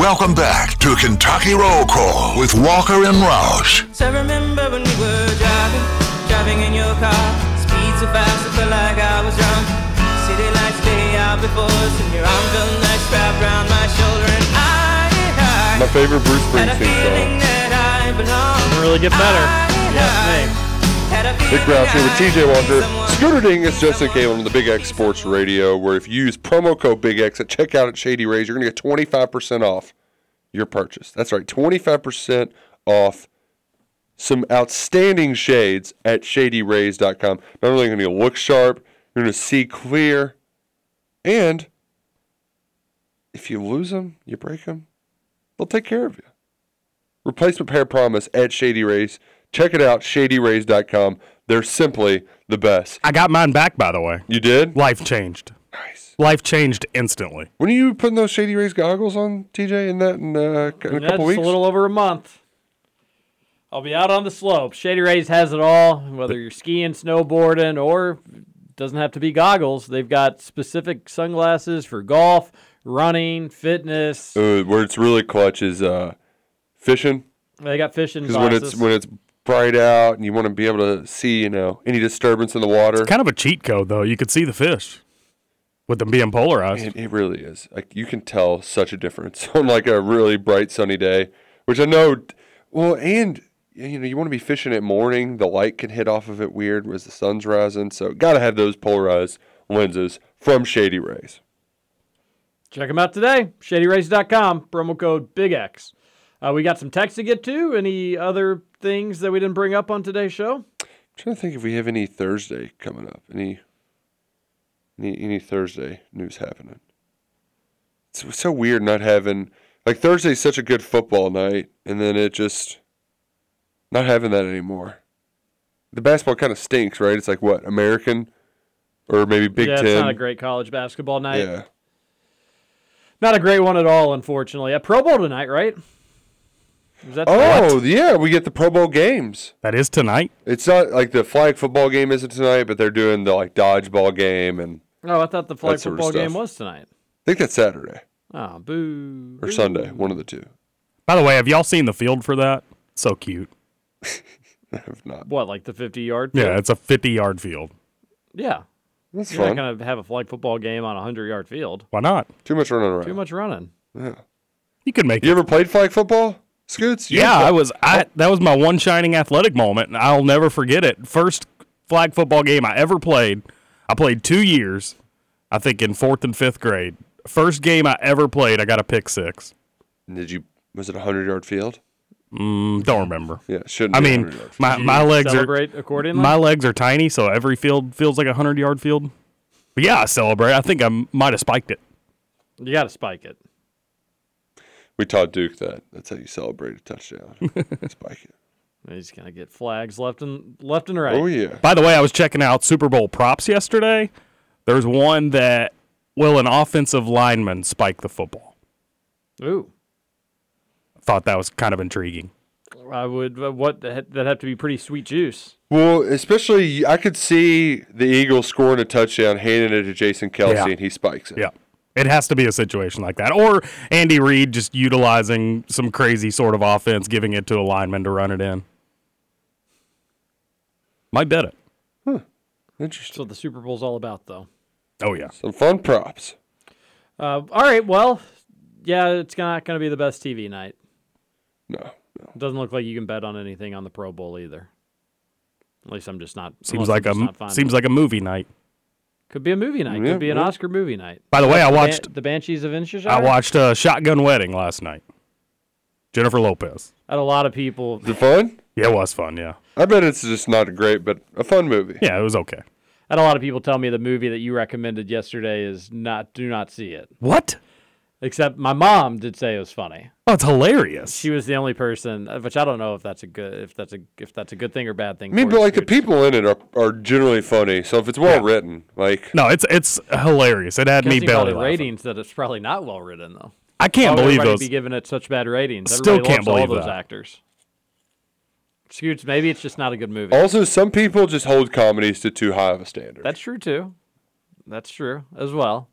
Welcome back to Kentucky Roll Call with Walker and Roush. So I remember when we were driving, driving in your car. Speed so fast, I felt like I was drunk. City lights lay out before us, and your arm felt nice wrapped around my shoulder. And I, I My favorite Bruce Springsteen song. I belonged. Doesn't really get better. Yes, I had Big feeling here with TJ Walker. Scooter Ding is Justin Cable on the Big X Sports Radio, where if you use promo code Big X at checkout at Shady Rays, you're going to get 25% off your purchase. That's right, 25% off some outstanding shades at shadyrays.com. Not only going to look sharp, you're going to see clear, and if you lose them, you break them, they'll take care of you. Replacement pair promise at Shady Rays. Check it out, shadyrays.com. They're simply the best. I got mine back, by the way. You did? Life changed. Nice. Life changed instantly. When are you putting those Shady Rays goggles on, TJ, in that in, uh, in a That's couple weeks? a little over a month. I'll be out on the slope. Shady Rays has it all, whether you're skiing, snowboarding, or doesn't have to be goggles. They've got specific sunglasses for golf, running, fitness. uh, where it's really clutch is uh, fishing. They got fishing Because when it's when it's bright out and you want to be able to see, you know, any disturbance in the water. Kind of a cheat code, though. You could see the fish with them being polarized. It, it really is. Like you can tell such a difference on like a really bright sunny day, which I know. Well, and you know you want to be fishing at morning. The light can hit off of it weird as the sun's rising. So got to have those polarized lenses from Shady Rays. Check them out today. ShadyRays.com, promo code Big X. Uh, we got some text to get to. Any other things that we didn't bring up on today's show? I'm trying to think if we have any Thursday coming up. Any any any Thursday news happening. It's so weird not having like Thursday's such a good football night, and then it just not having that anymore. The basketball kind of stinks, right? It's like what American or maybe Big yeah, Ten. it's not a great college basketball night. yeah, Not a great one at all, unfortunately. A Pro Bowl tonight, right? Is that Oh yeah, we get the Pro Bowl games. That is tonight. It's not like the flag football game isn't tonight, but they're doing the like dodgeball game, and Oh, I thought the flag That sort of football game was tonight. I think that's Saturday Oh, boo. or boo. Sunday, one of the two. By the way, have y'all seen the field for that? So cute. I have not. What, like the 50 yard? Yeah, it's a 50 yard field. Yeah. That's You're fun. not going to have a flag football game on a 100 yard field. Why not? Too much running around. Too much running. Yeah. You could make You it. ever played flag football, Scoots? Yeah, I was. I that was my one shining athletic moment, and I'll never forget it. First flag football game I ever played. I played two years, I think in fourth and fifth grade. First game I ever played, I got a pick six. Did you? Was it a hundred yard field? Mm, don't remember. Yeah, shouldn't. I be a mean, 100 yard my, my you legs are celebrate accordingly? my legs are tiny, so every field feels like a hundred yard field. But yeah, I celebrate. I think I might have spiked it. You got to spike it. We taught Duke that. That's how you celebrate a touchdown. Spike it. He's going to get flags left and left and right. Oh yeah. By the way, I was checking out Super Bowl props yesterday. There's one that will an offensive lineman spike the football. Ooh. Thought that was kind of intriguing. I would, uh, what, that that'd have to be pretty sweet juice. Well, especially I could see the Eagles scoring a touchdown, handing it to Jason Kelce, Yeah. and he spikes it. Yeah. It has to be a situation like that. Or Andy Reid just utilizing some crazy sort of offense, giving it to a lineman to run it in. Might bet it. That's Interesting. what the Super Bowl's all about, though. Oh, yeah. Some fun props. Uh, all right, well, yeah, it's not going to be the best TV night. No, no. It doesn't look like you can bet on anything on the Pro Bowl either. At least I'm just not. Seems like a not seems like a movie night. Could be a movie night. Yeah, could be an yeah. Oscar movie night. By the way, I The Ban- watched the Banshees of Inisherin. I watched uh, Shotgun Wedding last night. Jennifer Lopez. Had a lot of people. Is it fun? Yeah, it was fun. Yeah, I bet it's just not great, but a fun movie. yeah, it was okay. Had a lot of people tell me the movie that you recommended yesterday is not. Do not see it. What? Except my mom did say it was funny. Oh, it's hilarious. She was the only person, uh, which I don't know if that's a good if that's a if that's a good thing or bad thing. I mean, but like the people in it are, are generally funny. So if it's well written, like no, it's it's hilarious. It had me Guessing belly laughing. ratings that it's probably not well written though. I can't Why would believe everybody those. be giving it such bad ratings. Still Everybody can't loves all believe those that. actors. Scoots, maybe it's just not a good movie. also some people just hold comedies to too high of a standard. That's true too. That's true as well.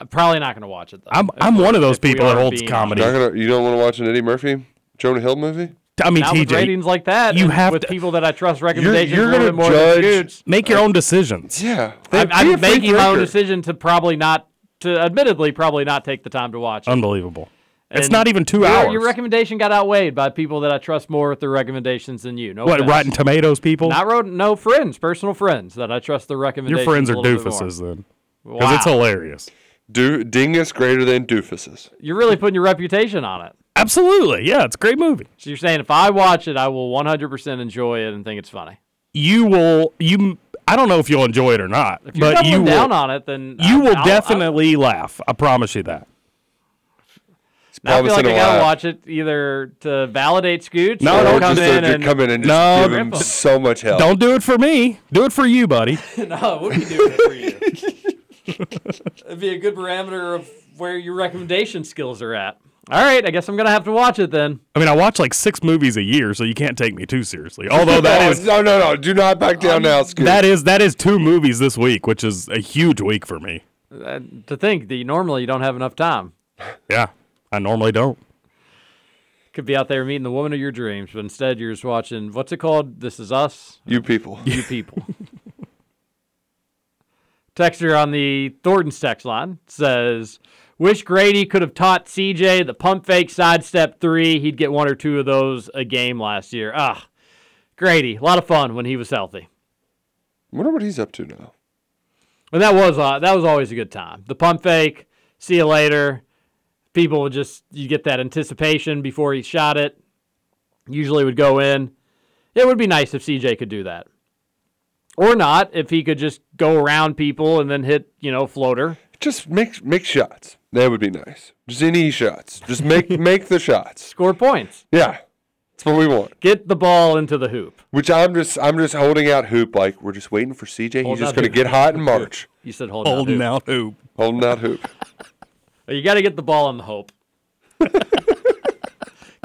I'm probably not going to watch it though. I'm If I'm one of those people that holds comedy. Not gonna, you don't want to watch an Eddie Murphy, Jonah Hill movie? I mean, Not with TJ, ratings like that. you have with to- people that I trust recommendations you're a little gonna bit more than judge- make your own decisions. Yeah. I'm, Be a I'm free making my own decision to probably not, to admittedly probably not take the time to watch it. Unbelievable. it's not even two your, hours. Your recommendation got outweighed by people that I trust more with their recommendations than you. No what, offense. Rotten Tomatoes people? Not road, no friends, personal friends that I trust their recommendations. Your friends are little bit more. doofuses then. Because Wow. it's hilarious. Do, dingus greater than doofuses. You're really putting your reputation on it. Absolutely. Yeah, it's a great movie. So you're saying if I watch it, I will 100% enjoy it and think it's funny. You will you I don't know if you'll enjoy it or not, If you're but you will down on it, then you I- will I'll- definitely laugh. I promise you that. I'll, I feel like I gotta laugh. watch it either to validate Scooch No, or don't come just in and come in and just No, give him so much help. Don't do it for me. Do it for you, buddy. no, it would be doing it for you. It'd be a good parameter of where your recommendation skills are at. All right, I guess I'm gonna have to watch it then. I mean, I watch like six movies a year, so you can't take me too seriously. Although that Oh, is no, no, no. Do not back down now, Scoot. that is that is two movies this week, which is a huge week for me. Uh, to think that you, normally you don't have enough time. Yeah, I normally don't. Could be out there meeting the woman of your dreams, but instead you're just watching. What's it called? This is us. you people. You people. Texter on the Thornton's text line says, "Wish Grady could have taught CJ the pump fake sidestep three. He'd get one or two of those a game last year. Ah, Grady, a lot of fun when he was healthy. wonder what he's up to now. And that was uh, that was always a good time. The pump fake, see you later. People would just you get that anticipation before he shot it. Usually would go in. It would be nice if CJ could do that. Or not, if he could just go around people and then hit, you know, floater. Just make make shots. That would be nice. Just any shots. Just make make the shots. Score points. Yeah, that's what we want. Get the ball into the hoop. Which I'm just I'm just holding out hoop like we're just waiting for CJ. He's just gonna hoop. get hot in March. You said hold Holding out. hoop. out hoop. Holding out hoop. You got to get the ball in the hope.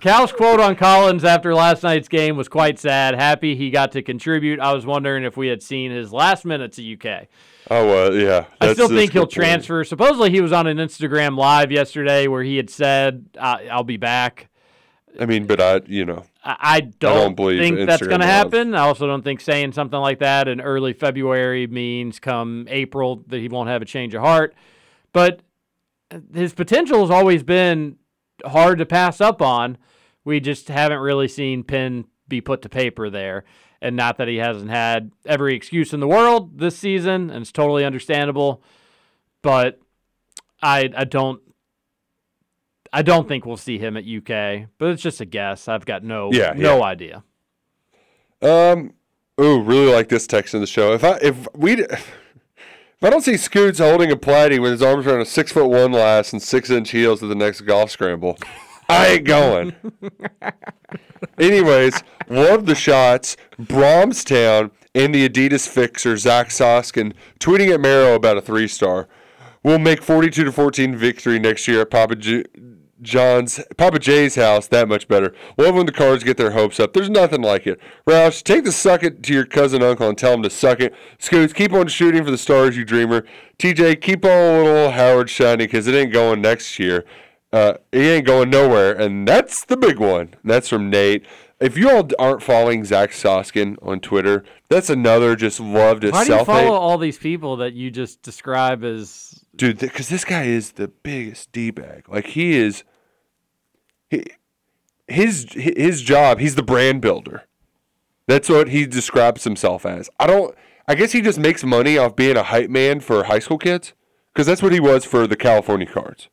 Cal's quote on Collins after last night's game was quite sad. Happy he got to contribute. I was wondering if we had seen his last minutes at UK. Oh well, yeah. I still think he'll good point. transfer. Supposedly he was on an Instagram live yesterday where he had said, I "I'll be back." I mean, but I, you know, I, I don't, believe think that's going to happen. I also don't think saying something like that in early February means come April that he won't have a change of heart. But his potential has always been hard to pass up on. We just haven't really seen pen be put to paper there. And not that he hasn't had every excuse in the world this season, and it's totally understandable. But I I don't I don't think we'll see him at UK, but it's just a guess. I've got no Yeah, no yeah. idea. Um. Ooh, really like this text in the show. If I if we I don't see Scoots holding a platy with his arms around a six foot one lass and six inch heels at the next golf scramble, I ain't going. Anyways, love the shots. Bromstown and the Adidas fixer Zach Soskin tweeting at Marrow about a three star. We'll make forty two to fourteen victory next year at Papa J- John's Papa Jay's house that much better. Love when the cards get their hopes up. There's nothing like it. Roush, take the suck it to your cousin uncle and tell him to suck it. Scoots, keep on shooting for the stars, you dreamer. TJ, keep on little Howard shining because it ain't going next year. Uh, he ain't going nowhere, and that's the big one. That's from Nate. If you all aren't following Zach Soskin on Twitter, that's another just love to Why do you follow hate. all these people that you just describe as dude because this guy is the biggest d-bag. Like he is he, his his job he's the brand builder. That's what he describes himself as. I don't i guess he just makes money off being a hype man for high school kids because that's what he was for the california cards.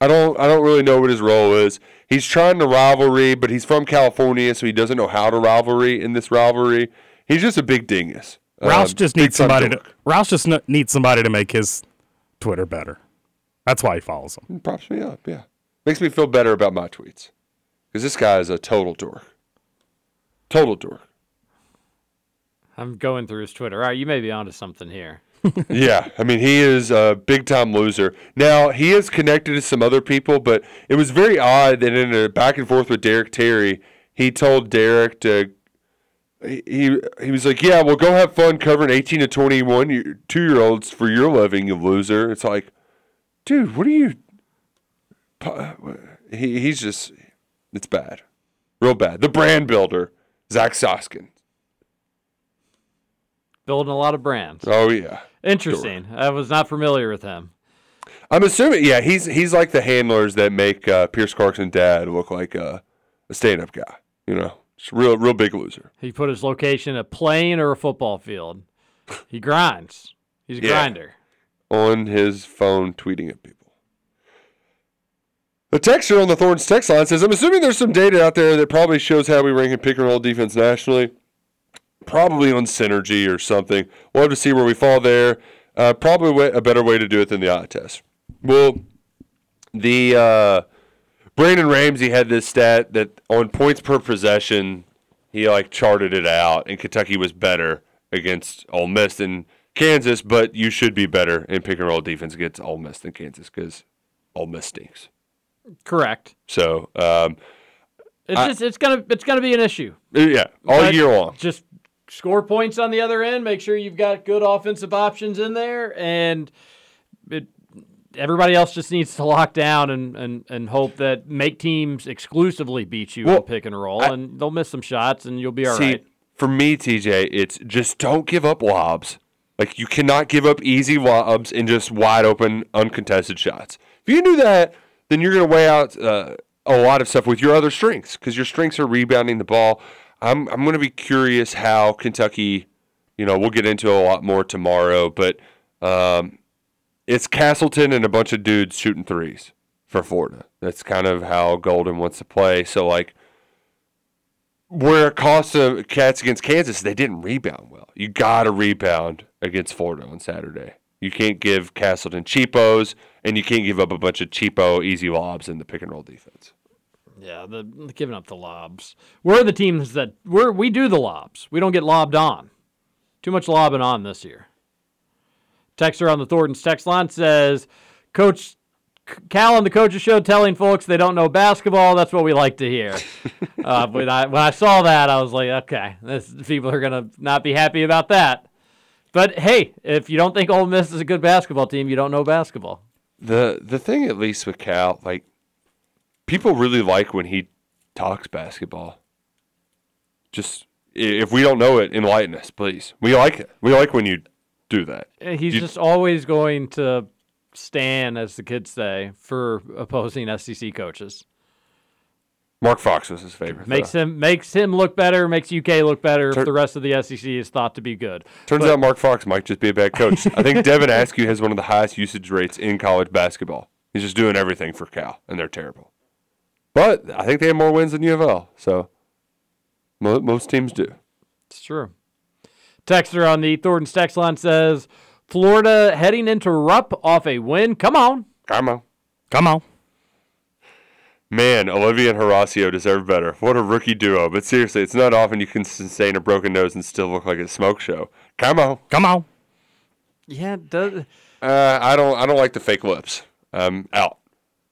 I don't i don't really know what his role is. He's trying to rivalry but he's from california so he doesn't know how to rivalry in this rivalry. He's just a big dingus. Roush Um, just needs somebody to. Roush just needs somebody to make his Twitter better. That's why he follows him. props me up. Yeah, makes me feel better about my tweets because this guy is a total dork. Total dork. I'm going through his Twitter. All right, you may be onto something here. yeah, I mean he is a big time loser. Now he is connected to some other people, but it was very odd that in a back and forth with Derek Terry, he told Derek to. He he, was like, "Yeah, well, go have fun covering eighteen to twenty one year, two year olds for your living, you loser." It's like, dude, what are you? He he's just, it's bad, real bad. The brand builder, Zach Soskin. Building a lot of brands. Oh yeah. Interesting. I was not familiar with him. I'm assuming, yeah, he's he's like the handlers that make uh, Pierce Clarkson dad look like a, a stand-up guy. You know, just real real big loser. He put his location in a plane or a football field. He grinds. He's a Yeah. grinder. On his phone, tweeting at people. The texter on the Thorns text line says, "I'm assuming there's some data out there that probably shows how we rank in pick and roll defense nationally. Probably on synergy or something. We'll have to see where we fall there. Uh, probably a better way to do it than the eye test. Well, the uh, Brandon Ramsey had this stat that on points per possession, he like charted it out, and Kentucky was better against Ole Miss than Kansas, but you should be better in pick and roll defense against Ole Miss than Kansas because Ole Miss stinks. Correct. So, um, It's I- just it's gonna it's gonna be an issue. yeah, all But year long. Just score points on the other end. Make sure you've got good offensive options in there, and everybody else just needs to lock down and, and, and hope that make teams exclusively beat you Well, in pick and roll, and they'll miss some shots, and you'll be all See, right. for me, TJ, it's just don't give up lobs. Like you cannot give up easy lobs and just wide open, uncontested shots. If you do that, then you're going to weigh out uh, a lot of stuff with your other strengths because your strengths are rebounding the ball. I'm I'm going to be curious how Kentucky, you know, we'll get into a lot more tomorrow, but um, it's Castleton and a bunch of dudes shooting threes for Florida. That's kind of how Golden wants to play. So like where it cost the Cats against Kansas, they didn't rebound well. You got to rebound against Florida on Saturday. You can't give Castleton cheapos, and you can't give up a bunch of cheapo easy lobs in the pick and roll defense. Yeah, the, the giving up the lobs. We're the teams that we're we do the lobs. We don't get lobbed on. Too much lobbing on this year. Texter on the Thornton's text line says, Coach Cal on the coaches show telling folks they don't know basketball. That's what we like to hear. uh, when I when I saw that, I was like, okay, this people are gonna not be happy about that. But hey, if you don't think Ole Miss is a good basketball team, you don't know basketball. The the thing at least with Cal, like people really like when he talks basketball. Just if we don't know it, enlighten us, please. We like it. We like when you do that. He's You- just always going to stand, as the kids say, for opposing SEC coaches. Mark Fox was his favorite. Makes though. him makes him look better, makes UK look better Tur- if the rest of the SEC is thought to be good. Turns But- out Mark Fox might just be a bad coach. I think Devin Askew has one of the highest usage rates in college basketball. He's just doing everything for Cal, and they're terrible. But I think they have more wins than U of L, so mo- most teams do. It's true. Texter on the Thornton's text line says, Florida heading into Rupp off a win. Come on. Come on. Come on. Man, Olivia and Horatio deserve better. What a rookie duo. But seriously, it's not often you can sustain a broken nose and still look like a smoke show. Come on. Come on. Yeah, it does Uh, I don't I don't like the fake lips. I'm out.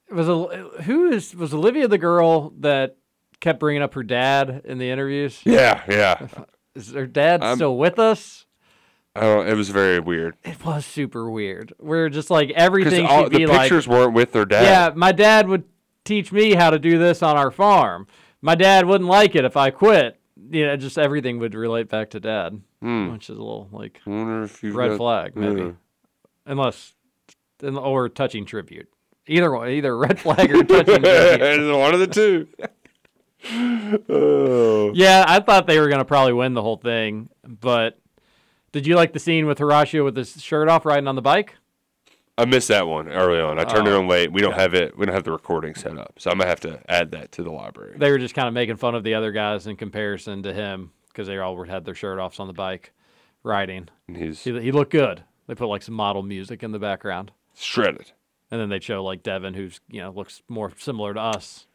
was a, who is was Olivia the girl that kept bringing up her dad in the interviews? Yeah, yeah. Is her dad I'm- still with us? Oh, it was very weird. It was super weird. We're just like everything all should the be like pictures weren't with their dad. Yeah, my dad would teach me how to do this on our farm. My dad wouldn't like it if I quit. You know, just everything would relate back to dad, Hmm. which is a little like I wonder if you red flag, maybe, unless or touching tribute. Either one, either red flag or touching tribute. one of the two. oh. Yeah, I thought they were gonna probably win the whole thing, but did you like the scene with Horatio with his shirt off riding on the bike? I missed that one early on. I turned it Oh, on late. We don't have it. We don't have the recording set up, so I'm gonna have to add that to the library. They were just kind of making fun of the other guys in comparison to him because they all had their shirt offs on the bike, riding. And he's He, he looked good. They put like some model music in the background, shredded. and then they show like Devin, who's you know looks more similar to us.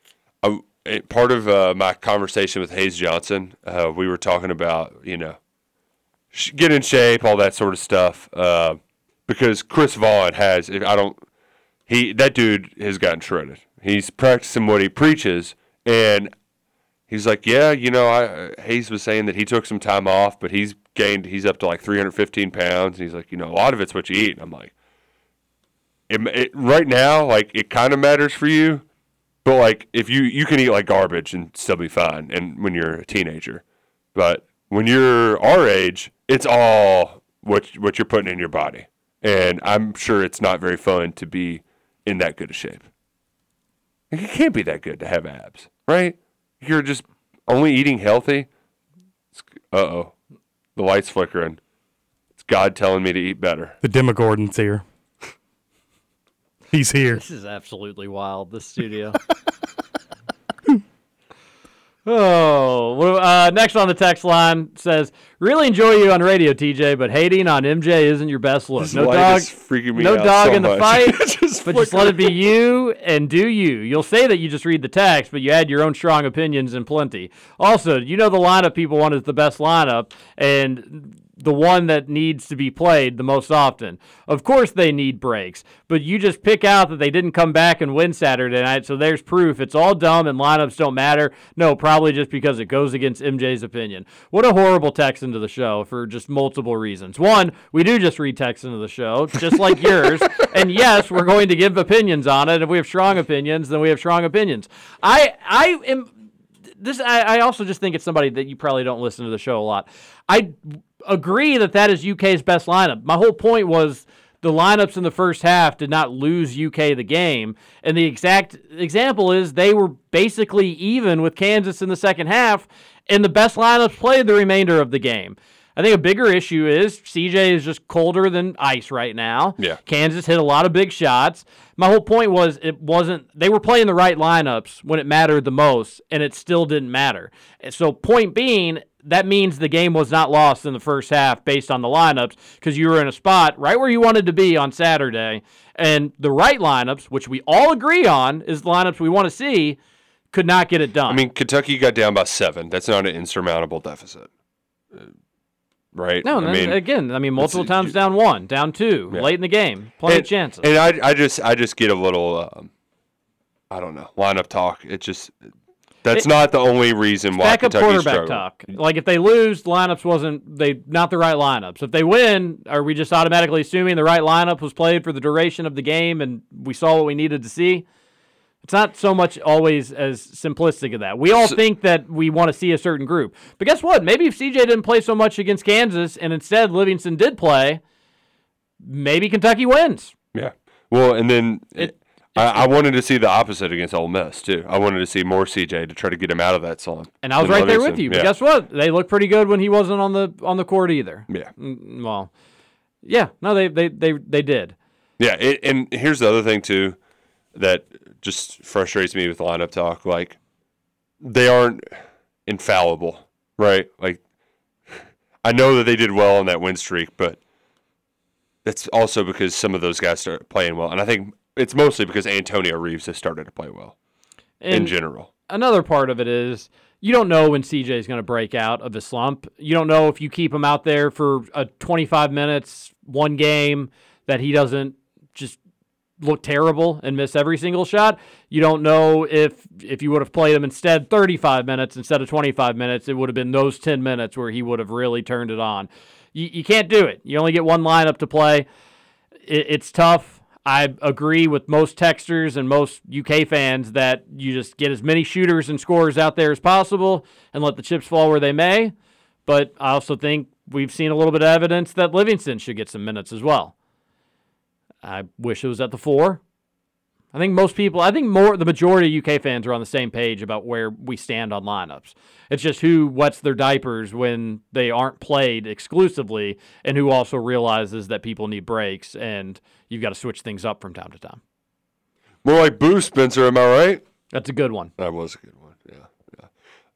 I, it, part of uh, my conversation with Hayes Johnson, uh, we were talking about you know get in shape, all that sort of stuff. Uh, because Chris Vaughn has, if I don't, he that dude has gotten shredded. He's practicing what he preaches, and he's like, yeah, you know, I uh, Hayes was saying that he took some time off, but he's gained, he's up to like 315 pounds, and he's like, you know, a lot of it's what you eat. And I'm like, it, it, right now, like it kind of matters for you, but like if you you can eat like garbage and still be fine, and when you're a teenager, but when you're our age, it's all what what you're putting in your body, and I'm sure it's not very fun to be in that good a shape. Like, it can't be that good to have abs, right? You're just only eating healthy. Uh oh, the lights flickering. It's God telling me to eat better. The Demogorgon's here. He's here. This is absolutely wild. This studio. oh, well, uh, next on the text line says, "Really enjoy you on radio, TJ, but hating on MJ isn't your best look. This no light dog, is freaking me no out dog so in the fight, Just but just let it be you and do you. You'll say that you just read the text, but you add your own strong opinions in plenty. Also, you know the lineup people want is the best lineup, and the one that needs to be played the most often. Of course, they need breaks, but you just pick out that they didn't come back and win Saturday night, so there's proof. It's all dumb and lineups don't matter. No, probably just because it goes against MJ's opinion. What a horrible text into the show for just multiple reasons. One, we do just read text into the show, just like yours. And yes, we're going to give opinions on it. If we have strong opinions, then we have strong opinions. I I am this I, I also just think it's somebody that you probably don't listen to the show a lot. I agree that that is UK's best lineup. My whole point was the lineups in the first half did not lose UK the game, and the exact example is they were basically even with Kansas in the second half, and the best lineups played the remainder of the game. I think a bigger issue is CJ is just colder than ice right now. Yeah. Kansas hit a lot of big shots. My whole point was it wasn't they were playing the right lineups when it mattered the most, and it still didn't matter. And So point being, that means the game was not lost in the first half based on the lineups because you were in a spot right where you wanted to be on Saturday, and the right lineups, which we all agree on, is the lineups we want to see, could not get it done. I mean, Kentucky got down by seven. That's not an insurmountable deficit, Uh, right? no, I mean, again, I mean, multiple times down one, down two, Yeah. late in the game, plenty and, of chances. And I, I just, I just get a little, um, I don't know, lineup talk. It just, that's It- not the only reason why backup Kentucky quarterback struggled. talk. Like if they lose, lineups wasn't they not the right lineups. If they win, are we just automatically assuming the right lineup was played for the duration of the game and we saw what we needed to see? It's not so much always as simplistic of that. We all think that we want to see a certain group. But guess what? Maybe if CJ didn't play so much against Kansas and instead Livingston did play, maybe Kentucky wins. Yeah. Well, and then It- I, I wanted to see the opposite against Ole Miss too. I wanted to see more CJ to try to get him out of that slump. And I was right there with you. But Yeah. guess what? They looked pretty good when he wasn't on the on the court either. Yeah. Mm, Well, yeah, no, they they they they did. Yeah, it, and here's the other thing too that just frustrates me with lineup talk. Like they aren't infallible, right? Like I know that they did well on that win streak, but that's also because some of those guys started playing well, and I think it's mostly because Antonio Reeves has started to play well in general. another part of it is you don't know when CJ is going to break out of the slump. You don't know if you keep him out there for a 25 minutes, one game, that he doesn't just look terrible and miss every single shot. You don't know if if you would have played him instead 35 minutes instead of 25 minutes, it would have been those 10 minutes where he would have really turned it on. You, you can't do it. You only get one lineup to play. It, it's tough. I agree with most texters and most UK fans that you just get as many shooters and scorers out there as possible and let the chips fall where they may. But I also think we've seen a little bit of evidence that Livingston should get some minutes as well. I wish it was at the four. I think most people, I think more, the majority of UK fans are on the same page about where we stand on lineups. It's just who wets their diapers when they aren't played exclusively and who also realizes that people need breaks and you've got to switch things up from time to time. More like boo, Spencer. Am I right? That's a good one. That was a good one. Yeah, yeah.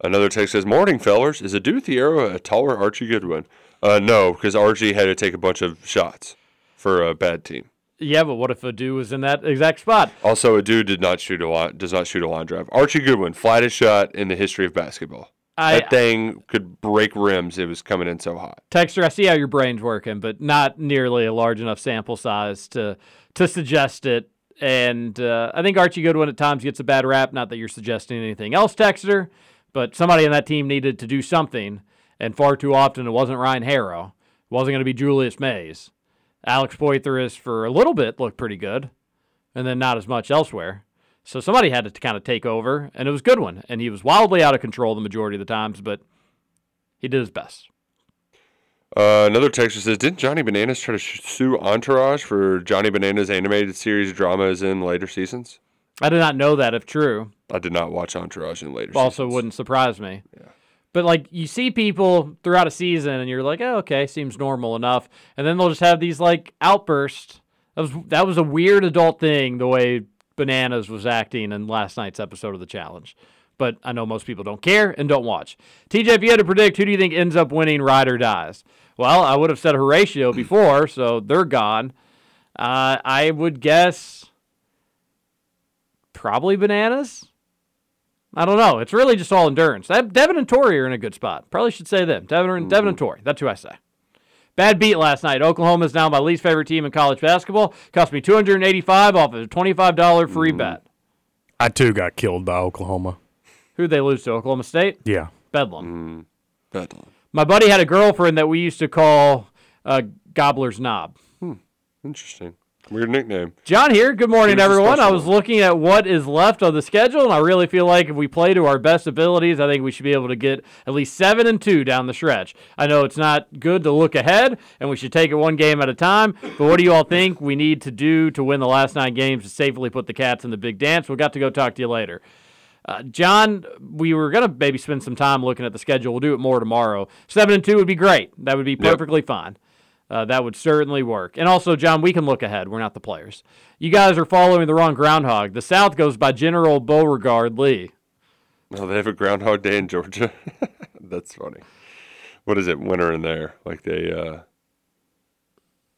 Another text says, "Morning, fellers. Is Adou Thiero a taller Archie Goodwin?" Uh, no, because Archie had to take a bunch of shots for a bad team. Yeah, but what if Adou was in that exact spot? Also, Adou did not shoot a line, does not shoot a line drive. Archie Goodwin, flattest shot in the history of basketball. I- that thing could break rims. It was coming in so hot. Texter, I see how your brain's working, but not nearly a large enough sample size to to suggest it. And uh, I think Archie Goodwin at times gets a bad rap. Not that you're suggesting anything else, Texter, but somebody on that team needed to do something, and far too often it wasn't Ryan Harrow. It wasn't going to be Julius Mays. Alex Poythress for a little bit looked pretty good, and then not as much elsewhere. So somebody had to kind of take over, and it was Goodwin, and he was wildly out of control the majority of the times, but he did his best. Uh, another texter says, "Didn't Johnny Bananas try to sue Entourage for Johnny Bananas animated series dramas in later seasons?" I did not know that if true. I did not watch Entourage in later. Seasons. Also, seasons. wouldn't surprise me. Yeah. But like you see people throughout a season, and you're like, oh, okay, seems normal enough, and then they'll just have these like outbursts. That was that was a weird adult thing the way Bananas was acting in last night's episode of the challenge. But I know most people don't care and don't watch. TJ, if you had to predict, who do you think ends up winning Ride or Dies? Well, I would have said Horatio before, so they're gone. Uh, I would guess probably Bananas. I don't know. It's really just all endurance. That, Devin and Tori are in a good spot. Probably should say them. Devin, and Devin and Tori. That's who I say. Bad beat last night. Oklahoma is now my least favorite team in college basketball. Cost me 285 off of a $25 free mm. bet. I too got killed by Oklahoma. Who'd they lose to? Oklahoma State? Yeah. Bedlam. Mm. Bedlam. My buddy had a girlfriend that we used to call uh, Gobbler's Knob. Hmm. Interesting. Weird nickname. John here. Good morning, Here's everyone. I was looking at what is left of the schedule, and I really feel like if we play to our best abilities, I think we should be able to get at least seven and two down the stretch. I know it's not good to look ahead, and we should take it one game at a time. But what do you all think we need to do to win the last nine games to safely put the Cats in the big dance? We've got to go talk to you later. Uh, John, we were gonna maybe spend some time looking at the schedule. We'll do it more tomorrow. Seven and two would be great. That would be perfectly fine. Uh, that would certainly work. And also, John, we can look ahead. We're not the players. You guys are following the wrong groundhog. The South goes by General Beauregard Lee. Oh, they have a Groundhog Day in Georgia. That's funny. What is it? Winter in there? Like they uh,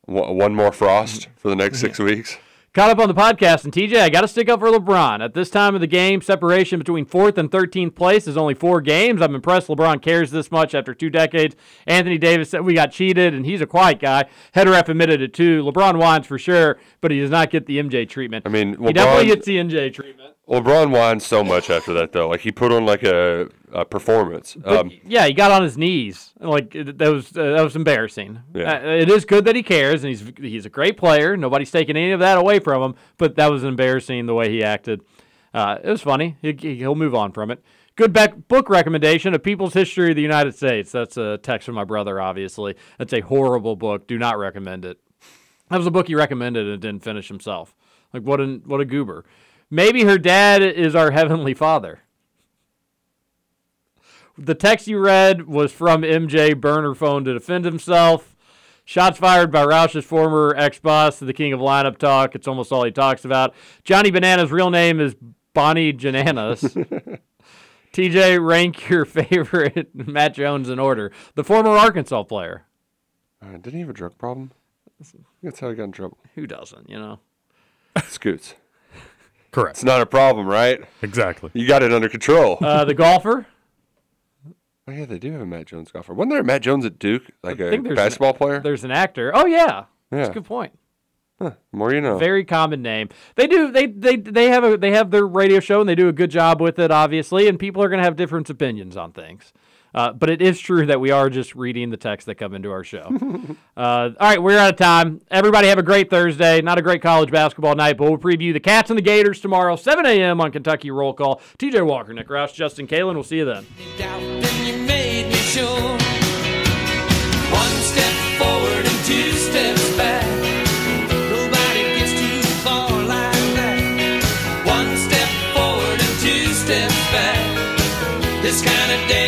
one more frost for the next six weeks. Caught up on the podcast, and TJ, I got to stick up for LeBron. At this time of the game, separation between fourth and 13th place is only four games. I'm impressed LeBron cares this much after two decades. Anthony Davis said we got cheated, and he's a quiet guy. Headeref admitted it too. LeBron whines for sure, but he does not get the MJ treatment. I mean, he definitely LeBron- gets the MJ treatment. LeBron whined so much after that though. Like he put on like a, a performance. Um, yeah, he got on his knees. Like that was uh, that was embarrassing. Yeah. Uh, it is good that he cares, and he's he's a great player. Nobody's taking any of that away from him. But that was embarrassing the way he acted. Uh, it was funny. He, he'll move on from it. Good bec- book recommendation: A People's History of the United States. That's a text from my brother. Obviously, that's a horrible book. Do not recommend it. That was a book he recommended and didn't finish himself. Like what a what a goober. Maybe her dad is our heavenly father. The text you read was from MJ burner phone to defend himself. Shots fired by Roush's former ex boss, the king of lineup talk. It's almost all he talks about. Johnny Banana's real name is Bonnie Jananas. TJ, rank your favorite Matt Jones in order. The former Arkansas player. uh, didn't he have a drug problem? That's how he got in trouble. Who doesn't, you know? Scoots. Correct. It's not a problem, right? Exactly. You got it under control. Uh, the golfer. oh yeah, they do have a Matt Jones golfer. Wasn't there a Matt Jones at Duke, like a think there's an- basketball player? There's an actor. Oh, yeah. That's a good point. More you know. Very common name. They do. They they they have a they have their radio show and they do a good job with it, obviously. And people are going to have different opinions on things. Uh, but it is true that we are just reading the text that come into our show. uh, all right, we're out of time. Everybody have a great Thursday. Not a great college basketball night, but we'll preview the Cats and the Gators tomorrow, 7 a.m. on Kentucky Roll Call. TJ Walker, Nick Roush, Justin Kalen. We'll see you then. This kind of game